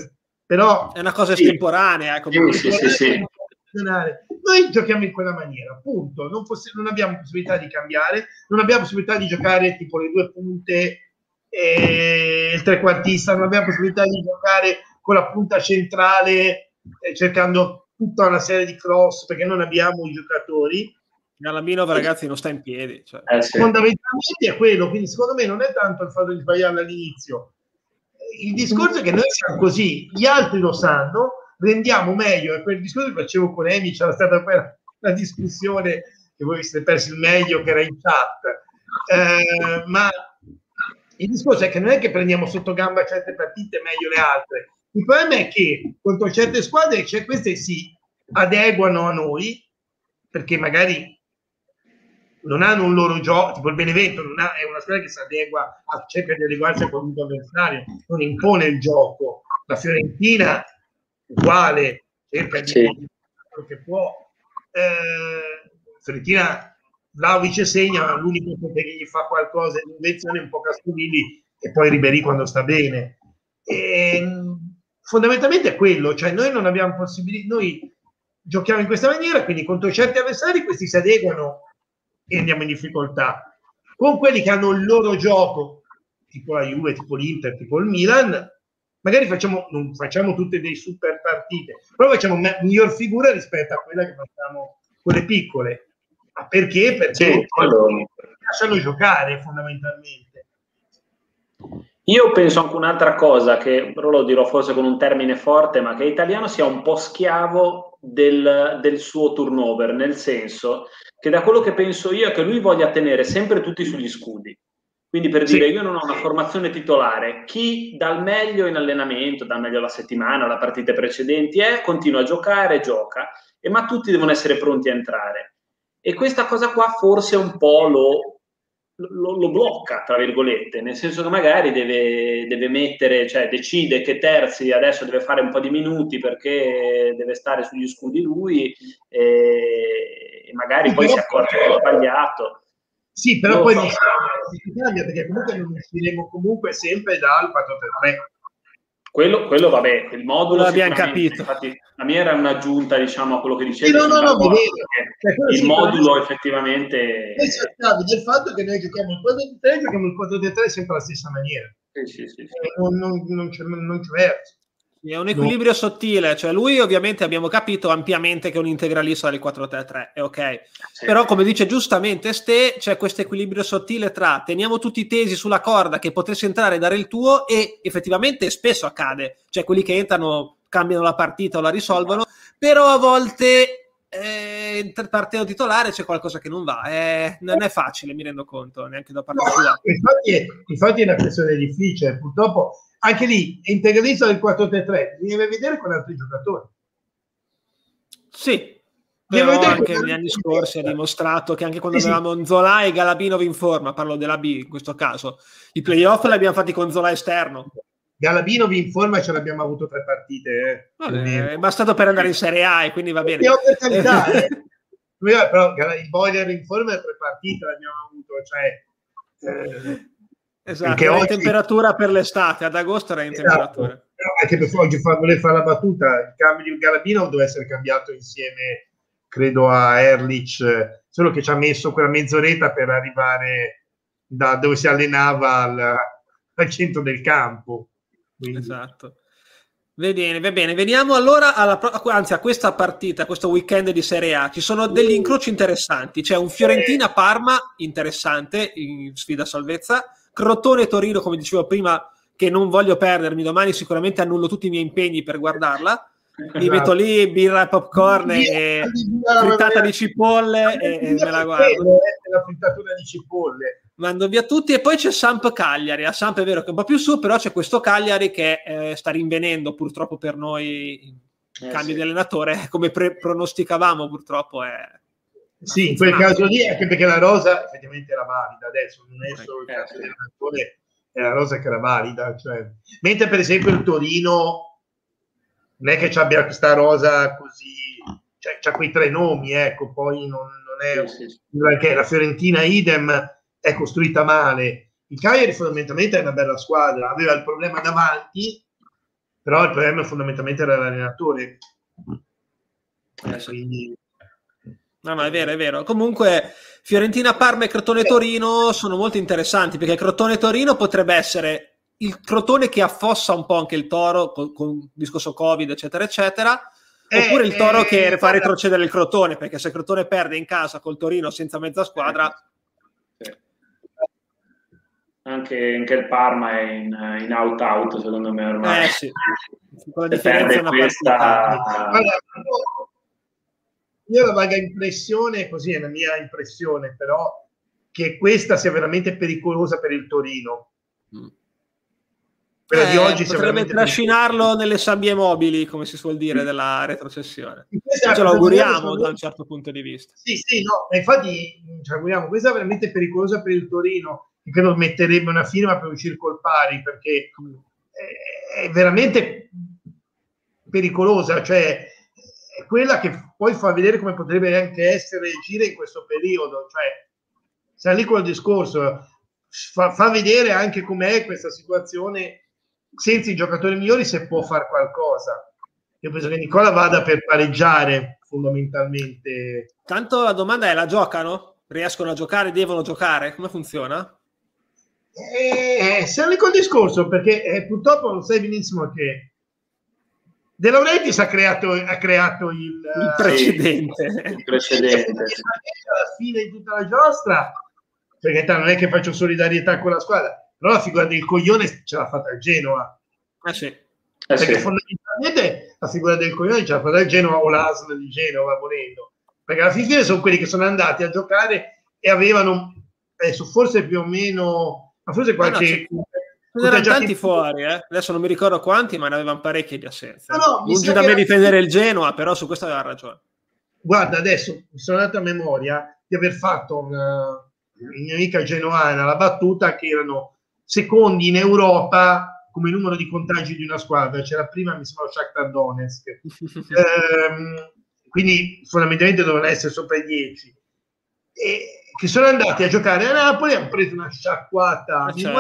però... È una cosa estemporanea, sì. Ecco, sì, sì, sì, Noi giochiamo in quella maniera, punto. Non, poss- non, abbiamo possibilità di cambiare, non abbiamo possibilità di giocare tipo le due punte e il trequartista, non abbiamo possibilità di giocare con la punta centrale eh, cercando tutta una serie di cross perché non abbiamo i giocatori. Galamino, ragazzi, non sta in piedi. Cioè. Eh, sì. Fondamentalmente è quello, quindi secondo me non è tanto il fatto di sbagliare all'inizio. Il discorso è che noi siamo così, gli altri lo sanno, rendiamo meglio, e quel discorso che facevo con Emi, c'era stata poi una discussione che voi vi siete persi il meglio che era in chat, eh, ma il discorso è che non è che prendiamo sotto gamba certe partite meglio le altre. Il problema è che contro certe squadre, cioè queste si adeguano a noi, perché magari non hanno un loro gioco, tipo il Benevento ha, è una squadra che si adegua, a, cerca di adeguarsi a qualunque avversario, non impone il gioco. La Fiorentina uguale, cerca di sì. quello che può. Eh, Fiorentina Vlaovic segna, l'unico che gli fa qualcosa in invenzione è un po' Castellini e poi Ribery quando sta bene. E, fondamentalmente è quello, cioè noi non abbiamo possibilità, noi giochiamo in questa maniera, quindi contro certi avversari questi si adeguano e andiamo in difficoltà. Con quelli che hanno il loro gioco, tipo la Juve, tipo l'Inter, tipo il Milan, magari facciamo, non facciamo tutte dei super partite, però facciamo miglior figura rispetto a quella che facciamo quelle piccole ma perché? Perché sì, lasciano giocare fondamentalmente. Io penso anche un'altra cosa, che però lo dirò forse con un termine forte, ma che l'italiano sia un po' schiavo del, del, suo turnover, nel senso che da quello che penso io è che lui voglia tenere sempre tutti sugli scudi. Quindi per dire, io non ho una formazione titolare, chi dà il meglio in allenamento, dà il meglio la settimana, la partite precedenti, è, continua a giocare, gioca, e, ma tutti devono essere pronti a entrare. E questa cosa qua forse un po' lo, lo, lo blocca, tra virgolette, nel senso che magari deve, deve, mettere, cioè decide che Terzi adesso deve fare un po' di minuti perché deve stare sugli scudi lui e, e magari poi si accorge che è sbagliato. Sì, però no, poi non si cambia perché comunque non usciremo comunque sempre dal 4 3 quello, quello, vabbè, il modulo l'abbiamo capito. Infatti, la mia era un'aggiunta, diciamo, a quello che dicevi. Sì, no, no, no, no cioè, il modulo effettivamente. È del fatto che noi giochiamo il 4 3 giochiamo il 4 3 sempre alla stessa maniera. Sì, sì, sì. sì. Eh, non, non, non, c'è, non c'è verso. È un equilibrio no. sottile, cioè lui ovviamente abbiamo capito ampiamente che è un integralista del 4-3-3, è ok. Sì. Però come dice giustamente Ste, c'è questo equilibrio sottile tra teniamo tutti tesi sulla corda che potessi entrare e dare il tuo e effettivamente spesso accade, cioè quelli che entrano cambiano la partita o la risolvono, però a volte eh, partendo titolare c'è qualcosa che non va, eh, non è facile, mi rendo conto, neanche da parte sua. No, infatti, è, infatti è una questione difficile, purtroppo anche lì integralista del 4-3-3 deve vedere con altri giocatori sì però anche negli anni scorsi ha dimostrato che anche quando sì, avevamo. Zola e Galabinov in forma, parlo della B in questo caso, i playoff li abbiamo fatti con Zola esterno. Galabinov in forma ce l'abbiamo avuto tre partite. Eh. Vabbè, è bastato per andare in Serie A e quindi va bene. Io per carità, però il boiler in forma tre partite l'abbiamo avuto, cioè... Eh, Esatto, era oggi... temperatura per l'estate, ad agosto era in esatto. temperatura. Anche per oggi fa, fare la battuta, il cambio di Galabino deve essere cambiato insieme credo a Erlich, solo che ci ha messo quella mezz'oretta per arrivare da dove si allenava al, al centro del campo. Quindi. Esatto. Va bene, va bene. Veniamo allora alla, anzi, a questa partita, a questo weekend di Serie A. Ci sono degli incroci interessanti. C'è un Fiorentina-Parma interessante in sfida salvezza. Crotone-Torino, come dicevo prima, che non voglio perdermi. Domani sicuramente annullo tutti i miei impegni per guardarla. Mi esatto. metto lì, birra e popcorn e frittata di cipolle e, e me la guardo. La frittatura di cipolle mando via tutti e poi c'è Samp Cagliari a Samp è vero che è un po' più su però c'è questo Cagliari che eh, sta rinvenendo purtroppo per noi il eh, cambio sì. di allenatore come pre- pronosticavamo purtroppo è sì in quel caso lì anche perché la rosa effettivamente era valida adesso non è solo il caso dell'allenatore è la rosa che era valida cioè. mentre per esempio il Torino non è che abbia questa rosa così cioè c'ha quei tre nomi ecco poi non, non è sì, sì. perché la Fiorentina idem è costruita male. Il Cagliari fondamentalmente è una bella squadra, aveva il problema davanti, però il problema fondamentalmente era l'allenatore. Eh, quindi... No, no, è vero, è vero. Comunque Fiorentina, Parma e Crotone Torino sono molto interessanti perché Crotone Torino potrebbe essere il Crotone che affossa un po' anche il Toro con, con il discorso Covid, eccetera, eccetera. Eh, oppure il Toro eh, che fa retrocedere il Crotone perché se il Crotone perde in casa col Torino senza mezza squadra anche, anche il Parma è in, in out-out, secondo me ormai. Eh sì, con la differenza questa... io ho la vaga impressione, così è la mia impressione, però, che questa sia veramente pericolosa per il Torino. Mm. Quella eh, di oggi potrebbe trascinarlo nelle sabbie mobili, come si suol dire, della retrocessione. Ce lo auguriamo da un certo punto di vista. Sì, sì, no, infatti ci auguriamo. Questa è veramente pericolosa per il Torino che credo metterebbe una firma per uscire col pari perché è veramente pericolosa, cioè è quella che poi fa vedere come potrebbe anche essere Gira in questo periodo, cioè sta lì col discorso, fa, fa vedere anche com'è questa situazione senza i giocatori migliori se può fare qualcosa. Io penso che Nicola vada per pareggiare fondamentalmente. Tanto la domanda è: la giocano? Riescono a giocare? Devono giocare? Come funziona? Eh, siamo lì col discorso perché eh, purtroppo lo sai benissimo che De Laurentiis ha creato, ha creato il, il precedente. il precedente. Alla fine di tutta la giostra, perché non è che faccio solidarietà con la squadra, però la figura del coglione ce l'ha fatta il Genoa. Ah, sì. Eh, perché sì. fondamentalmente la figura del coglione ce l'ha fatta il Genoa o l'ASL di Genova volendo. Perché alla fine sono quelli che sono andati a giocare e avevano, adesso forse più o meno ma forse qualche... No, no, erano tanti fuori, eh? adesso non mi ricordo quanti, ma ne avevano parecchi di assenza. No, no, Lungi da me difendere il Genoa, però su questo aveva ragione. Guarda, adesso mi sono dato a memoria di aver fatto una, in mia amica genoana la battuta che erano secondi in Europa come numero di contagi di una squadra. C'era prima, mi sembra, Shakhtar Donetsk. ehm, quindi fondamentalmente dovevano essere sopra i 10. E, che sono andati a giocare a Napoli, hanno preso una sciacquata ah, certo.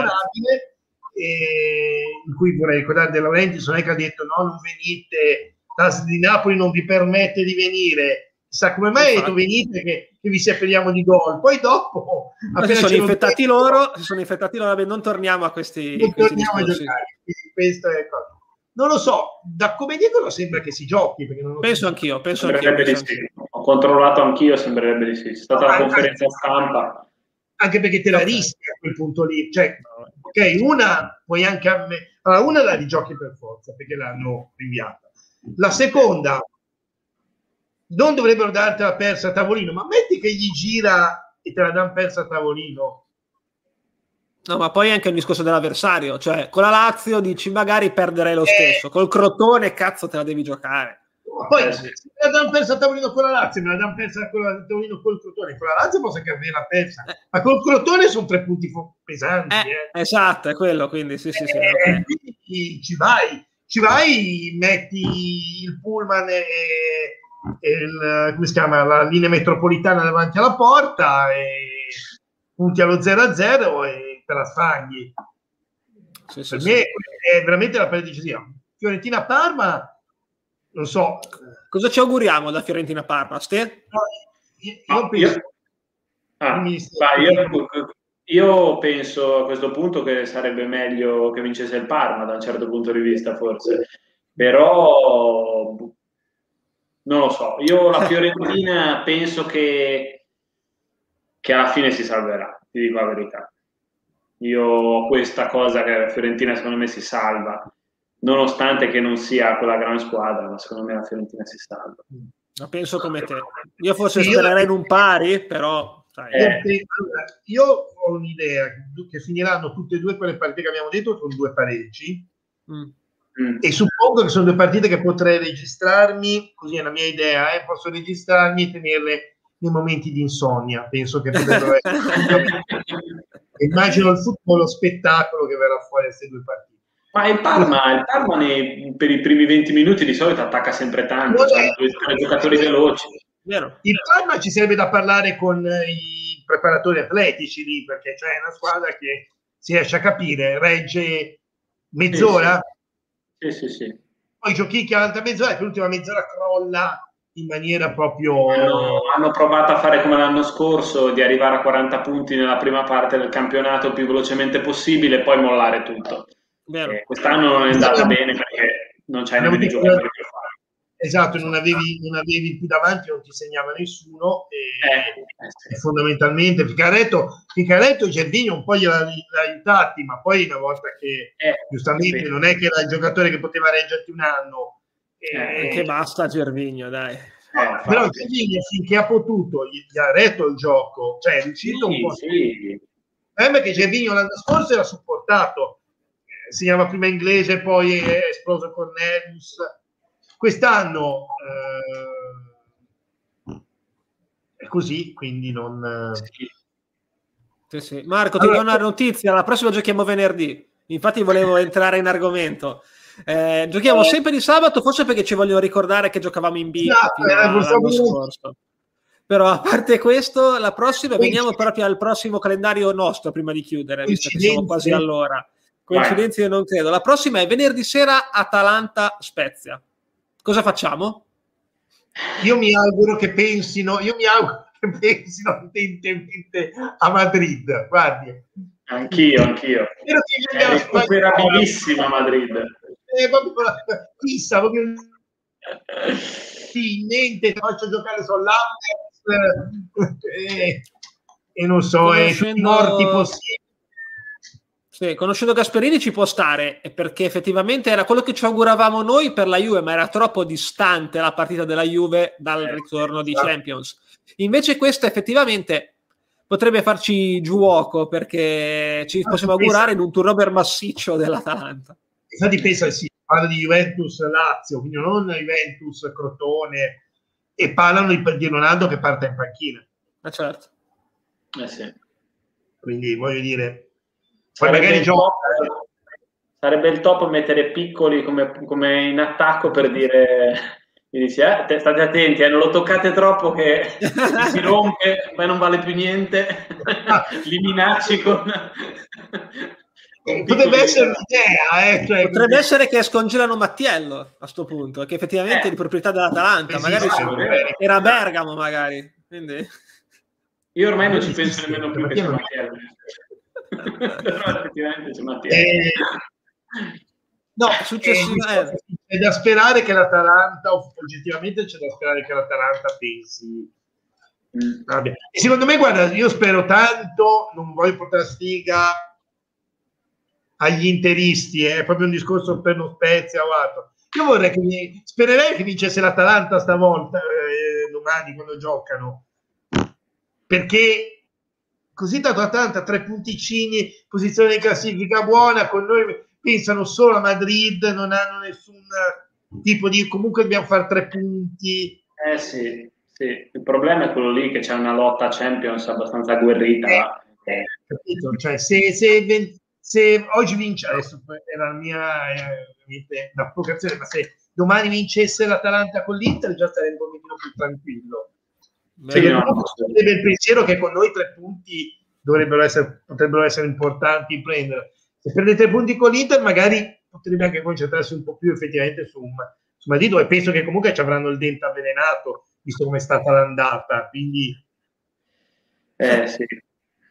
In cui vorrei ricordare De Laurentiis non è che ha detto no, non venite, l'AS di Napoli non vi permette di venire, chissà come mai ha detto venite che, che vi separiamo di gol, poi dopo... Si sono infettati detto, loro, si sono infettati loro, vabbè, non torniamo a questi... Non questi torniamo discorsi. a giocare, non lo so, da come dicono sembra che si giochi. penso so. anch'io, penso anch'io. Penso anch'io. Ho controllato anch'io, sembrerebbe di sì. È stata no, la conferenza anche, stampa. Anche perché te la rischi a quel punto lì. Cioè, ok, una puoi anche... Allora, una la rigiochi per forza, perché l'hanno rinviata. La seconda, non dovrebbero dartela persa a tavolino, ma metti che gli gira e te la danno persa a tavolino No, ma poi anche il discorso dell'avversario, cioè con la Lazio dici magari perderei lo eh. stesso, col Crotone cazzo te la devi giocare. Poi eh, se me la danno persa a tavolino con la Lazio, me la danno persa a tavolino col Crotone, con la Lazio posso che averla persa, eh. ma col Crotone sono tre punti pesanti. Eh, eh. Esatto, è quello, quindi sì, sì, sì. Eh, okay. Quindi ci vai, ci vai, metti il pullman e, e il, come si chiama, la linea metropolitana davanti alla porta e punti allo 0-0 e te la sfagli. Sì, per sì, me sì. è veramente la pelle decisiva. Fiorentina-Parma non so. Cosa ci auguriamo da Fiorentina Parma? Ste? No, io, io penso... Ah, io, io, penso a questo punto che sarebbe meglio che vincesse il Parma da un certo punto di vista, forse. Però non lo so. Io la Fiorentina penso che, che alla fine si salverà, ti dico la verità. Io ho questa cosa che la Fiorentina secondo me si salva nonostante che non sia quella gran squadra, ma secondo me la Fiorentina si salva. La penso come te. Io forse spererei in un pari, però... Eh. Io ho un'idea che finiranno tutte e due quelle partite che abbiamo detto con due pareggi. Mm. Mm. E suppongo che sono due partite che potrei registrarmi, così è la mia idea, eh, posso registrarmi e tenerle nei momenti di insonnia. Penso che potrebbero essere... Immagino il football, lo spettacolo che verrà fuori da queste due partite. Ma il Parma, il Parma nei, per i primi 20 minuti di solito attacca sempre tanto, cioè due giocatori veloci. Vero. Il Parma ci sarebbe da parlare con i preparatori atletici lì, perché c'è una squadra che si riesce a capire, regge mezz'ora. Sì, sì, sì. sì. Poi giochi che alta mezz'ora e l'ultima mezz'ora crolla in maniera proprio... Hanno, hanno, provato a fare come l'anno scorso, di arrivare a 40 punti nella prima parte del campionato il più velocemente possibile e poi mollare tutto. Eh, quest'anno non è andata bene perché non c'hai nemmeno i giocatori per fare. Esatto, non avevi, non avevi più davanti, non ti segnava nessuno e, eh, eh, sì. fondamentalmente Ficaretto, Ficaretto e Gervigno un po' li ha aiutati, ma poi una volta che eh, giustamente sì. non è che era il giocatore che poteva reggerti un anno. Eh, che basta Gervigno, dai. Eh, però Gervigno finché ha potuto gli, gli, ha retto il gioco, cioè è riuscito sì, un po'. Sì. È che Gervigno l'anno scorso era supportato, si chiama prima inglese, poi è esploso con Cornelius. Quest'anno eh, è così, quindi non... Sì, sì. Marco, ti allora, do una notizia, la prossima giochiamo venerdì. Infatti volevo entrare in argomento. Eh, giochiamo sempre di sabato, forse perché ci vogliono ricordare che giocavamo in B l'anno scorso. Però a parte questo, la prossima, veniamo proprio al prossimo calendario nostro prima di chiudere, visto che siamo quasi all'ora. Coincidenze non credo. La prossima è venerdì sera Atalanta-Spezia. Cosa facciamo? Io mi auguro che pensino, io mi auguro che pensino attentemente a Madrid. Guardi. Anch'io, anch'io. È recuperabilissima Madrid. È proprio fissa, proprio sì, niente, faccio giocare sull'Apex e, eh, e non so, è più morti possibili sì, conoscendo Gasperini ci può stare, perché effettivamente era quello che ci auguravamo noi per la Juve, ma era troppo distante la partita della Juve dal eh, ritorno di esatto. Champions. Invece questa effettivamente potrebbe farci giuoco, perché ci ah, possiamo augurare in un turnover massiccio dell'Atalanta. Infatti pensa, si parla di Juventus-Lazio, quindi non Juventus-Crotone, e parlano di, di Ronaldo che parte in panchina. Ma eh, certo. Eh sì. Quindi voglio dire poi magari il top, sarebbe il top mettere piccoli come, come in attacco per dire mi dici, eh, state attenti, eh, non lo toccate troppo che si rompe, poi non vale più niente, li minacci con... Potrebbe essere un'idea, eh, cioè, potrebbe essere che scongelano Mattiello a questo punto, che effettivamente eh. è di proprietà dell'Atalanta, magari era Bergamo, magari. Quindi... Io ormai non ci penso nemmeno più che sia Mattiello. Però effettivamente c'è Mattia. Eh, no, successivamente eh, è da sperare che l'Atalanta, oggettivamente c'è da sperare che l'Atalanta pensi. Mm. E secondo me, guarda, io spero tanto, non voglio portare sfiga agli interisti, eh, è proprio un discorso per lo Spezia o altro. Io vorrei che spererei che vincesse l'Atalanta stavolta, eh, domani quando giocano, perché così tanto Atalanta tre punticini, posizione di classifica buona, con noi pensano solo a Madrid, non hanno nessun tipo di comunque dobbiamo fare tre punti. Eh sì, sì. il problema è quello lì che c'è una lotta Champions abbastanza agguerrita. Eh, capito? Cioè, se, se, se, oggi vince, adesso era la mia eh, ma se domani vincesse l'Atalanta con l'Inter già sarebbe un pochino più tranquillo cioè, no, no, il pensiero che con noi tre punti dovrebbero essere, potrebbero essere importanti prendere. Se prende tre punti con l'Inter, magari potrebbe anche concentrarsi un po' più effettivamente su, Madrid e penso che comunque ci avranno il dente avvelenato visto come è stata l'andata quindi eh, sì.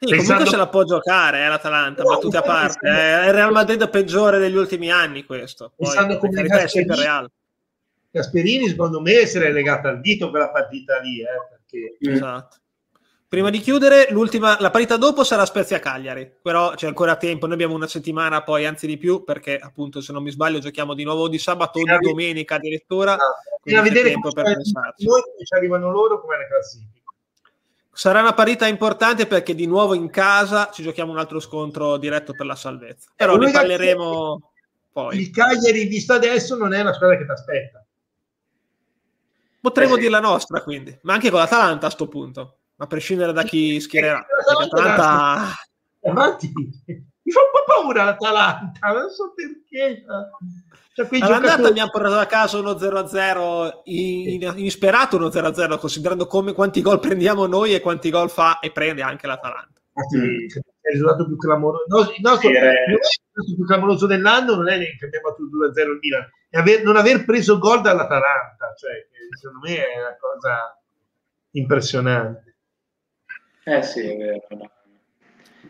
Sì, Pensando... comunque se la può giocare eh, l'Atalanta, no, battute a parte. È il Real Madrid peggiore degli ultimi anni questo. Poi, Pensando come Gasperini, Gasperini, secondo me, essere legato al dito per la partita lì. Eh, perché... Esatto. Prima di chiudere, l'ultima, la partita dopo sarà Spezia-Cagliari, però c'è ancora tempo, noi abbiamo una settimana poi, anzi di più, perché appunto se non mi sbaglio giochiamo di nuovo di sabato o di domenica addirittura. Bisogna vedere tempo per pensarci. Noi ci arrivano loro come le classifiche. Sarà una parità importante perché di nuovo in casa ci giochiamo un altro scontro diretto per la salvezza. Però ne parleremo poi. Il Cagliari visto adesso non è una squadra che ti aspetta. Potremmo eh, dire la nostra quindi, ma anche con l'Atalanta a sto punto, a prescindere da chi schiererà. L'Atalanta... Avanti. Mi fa un po' paura l'Atalanta, non so perché. Cioè, All'andata giocatori... abbiamo portato a casa uno 0-0 in, insperato uno 0-0 considerando come, quanti gol prendiamo noi e quanti gol fa e prende anche l'Atalanta. Ah, sì, è il risultato più clamoroso. No, il, nostro, il risultato più clamoroso dell'anno non è che abbiamo battuto 2-0 il Milan, è aver, non aver preso gol dall'Atalanta, cioè, secondo me è una cosa impressionante. Eh sì, è vero.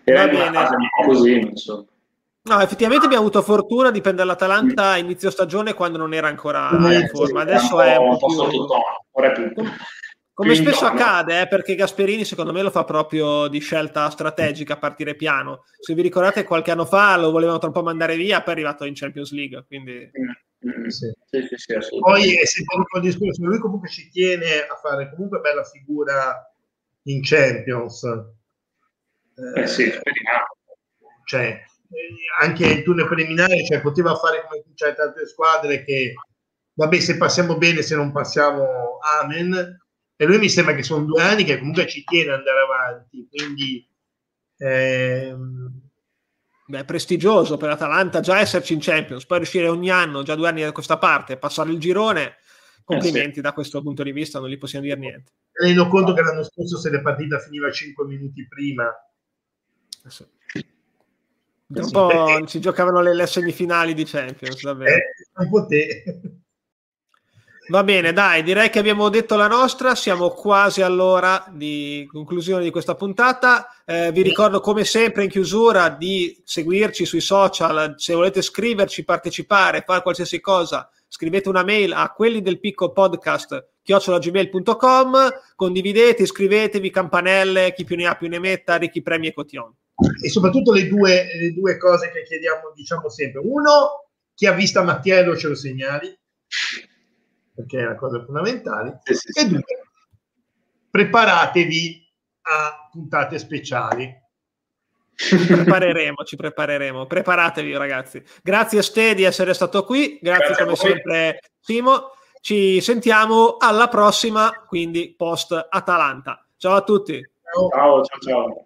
Era una fase un po' così, insomma. No, effettivamente abbiamo avuto fortuna, dipende dall'Atalanta a inizio stagione quando non era ancora in forma. Adesso è un po' più... Come, come spesso accade, eh, perché Gasperini secondo me lo fa proprio di scelta strategica a partire piano. Se vi ricordate qualche anno fa lo volevano troppo mandare via, poi è arrivato in Champions League. Quindi... Mm, sì. Sì, sì, poi è sempre un discorso, lui comunque ci tiene a fare comunque bella figura in Champions. Eh, sì, speriamo. Cioè, anche il turno preliminare, cioè poteva fare come certe altre squadre che vabbè se passiamo bene, se non passiamo amen. E lui mi sembra che sono due anni che comunque ci tiene ad andare avanti, quindi ehm... Beh, prestigioso per l'Atalanta già esserci in Champions, poi riuscire ogni anno, già due anni da questa parte, passare il girone, complimenti eh sì. da questo punto di vista, non gli possiamo dire niente. Tenendo conto che l'anno scorso se la partita finiva 5 minuti prima, eh sì. Un sì, po' perché... ci giocavano le, le, semifinali di Champions, davvero. Eh, un po' te. Va bene, dai, direi che abbiamo detto la nostra, siamo quasi all'ora di conclusione di questa puntata. Eh, vi ricordo come sempre in chiusura di seguirci sui social, se volete scriverci, partecipare, fare qualsiasi cosa, scrivete una mail a quelli del picco podcast chiocciolagmail.com, condividete, iscrivetevi, campanelle, chi più ne ha più ne metta, ricchi premi e cotion e soprattutto le due, le due cose che chiediamo, diciamo sempre. Uno, chi ha visto Mattiello ce lo segnali, perché è una cosa fondamentale. Sì, sì, e due, preparatevi a puntate speciali. Ci prepareremo, ci prepareremo. Preparatevi, ragazzi. Grazie a Ste di essere stato qui. Grazie, Grazie come sempre, Simo. Ci sentiamo alla prossima, quindi post Atalanta. Ciao a tutti. Ciao, ciao, ciao. ciao.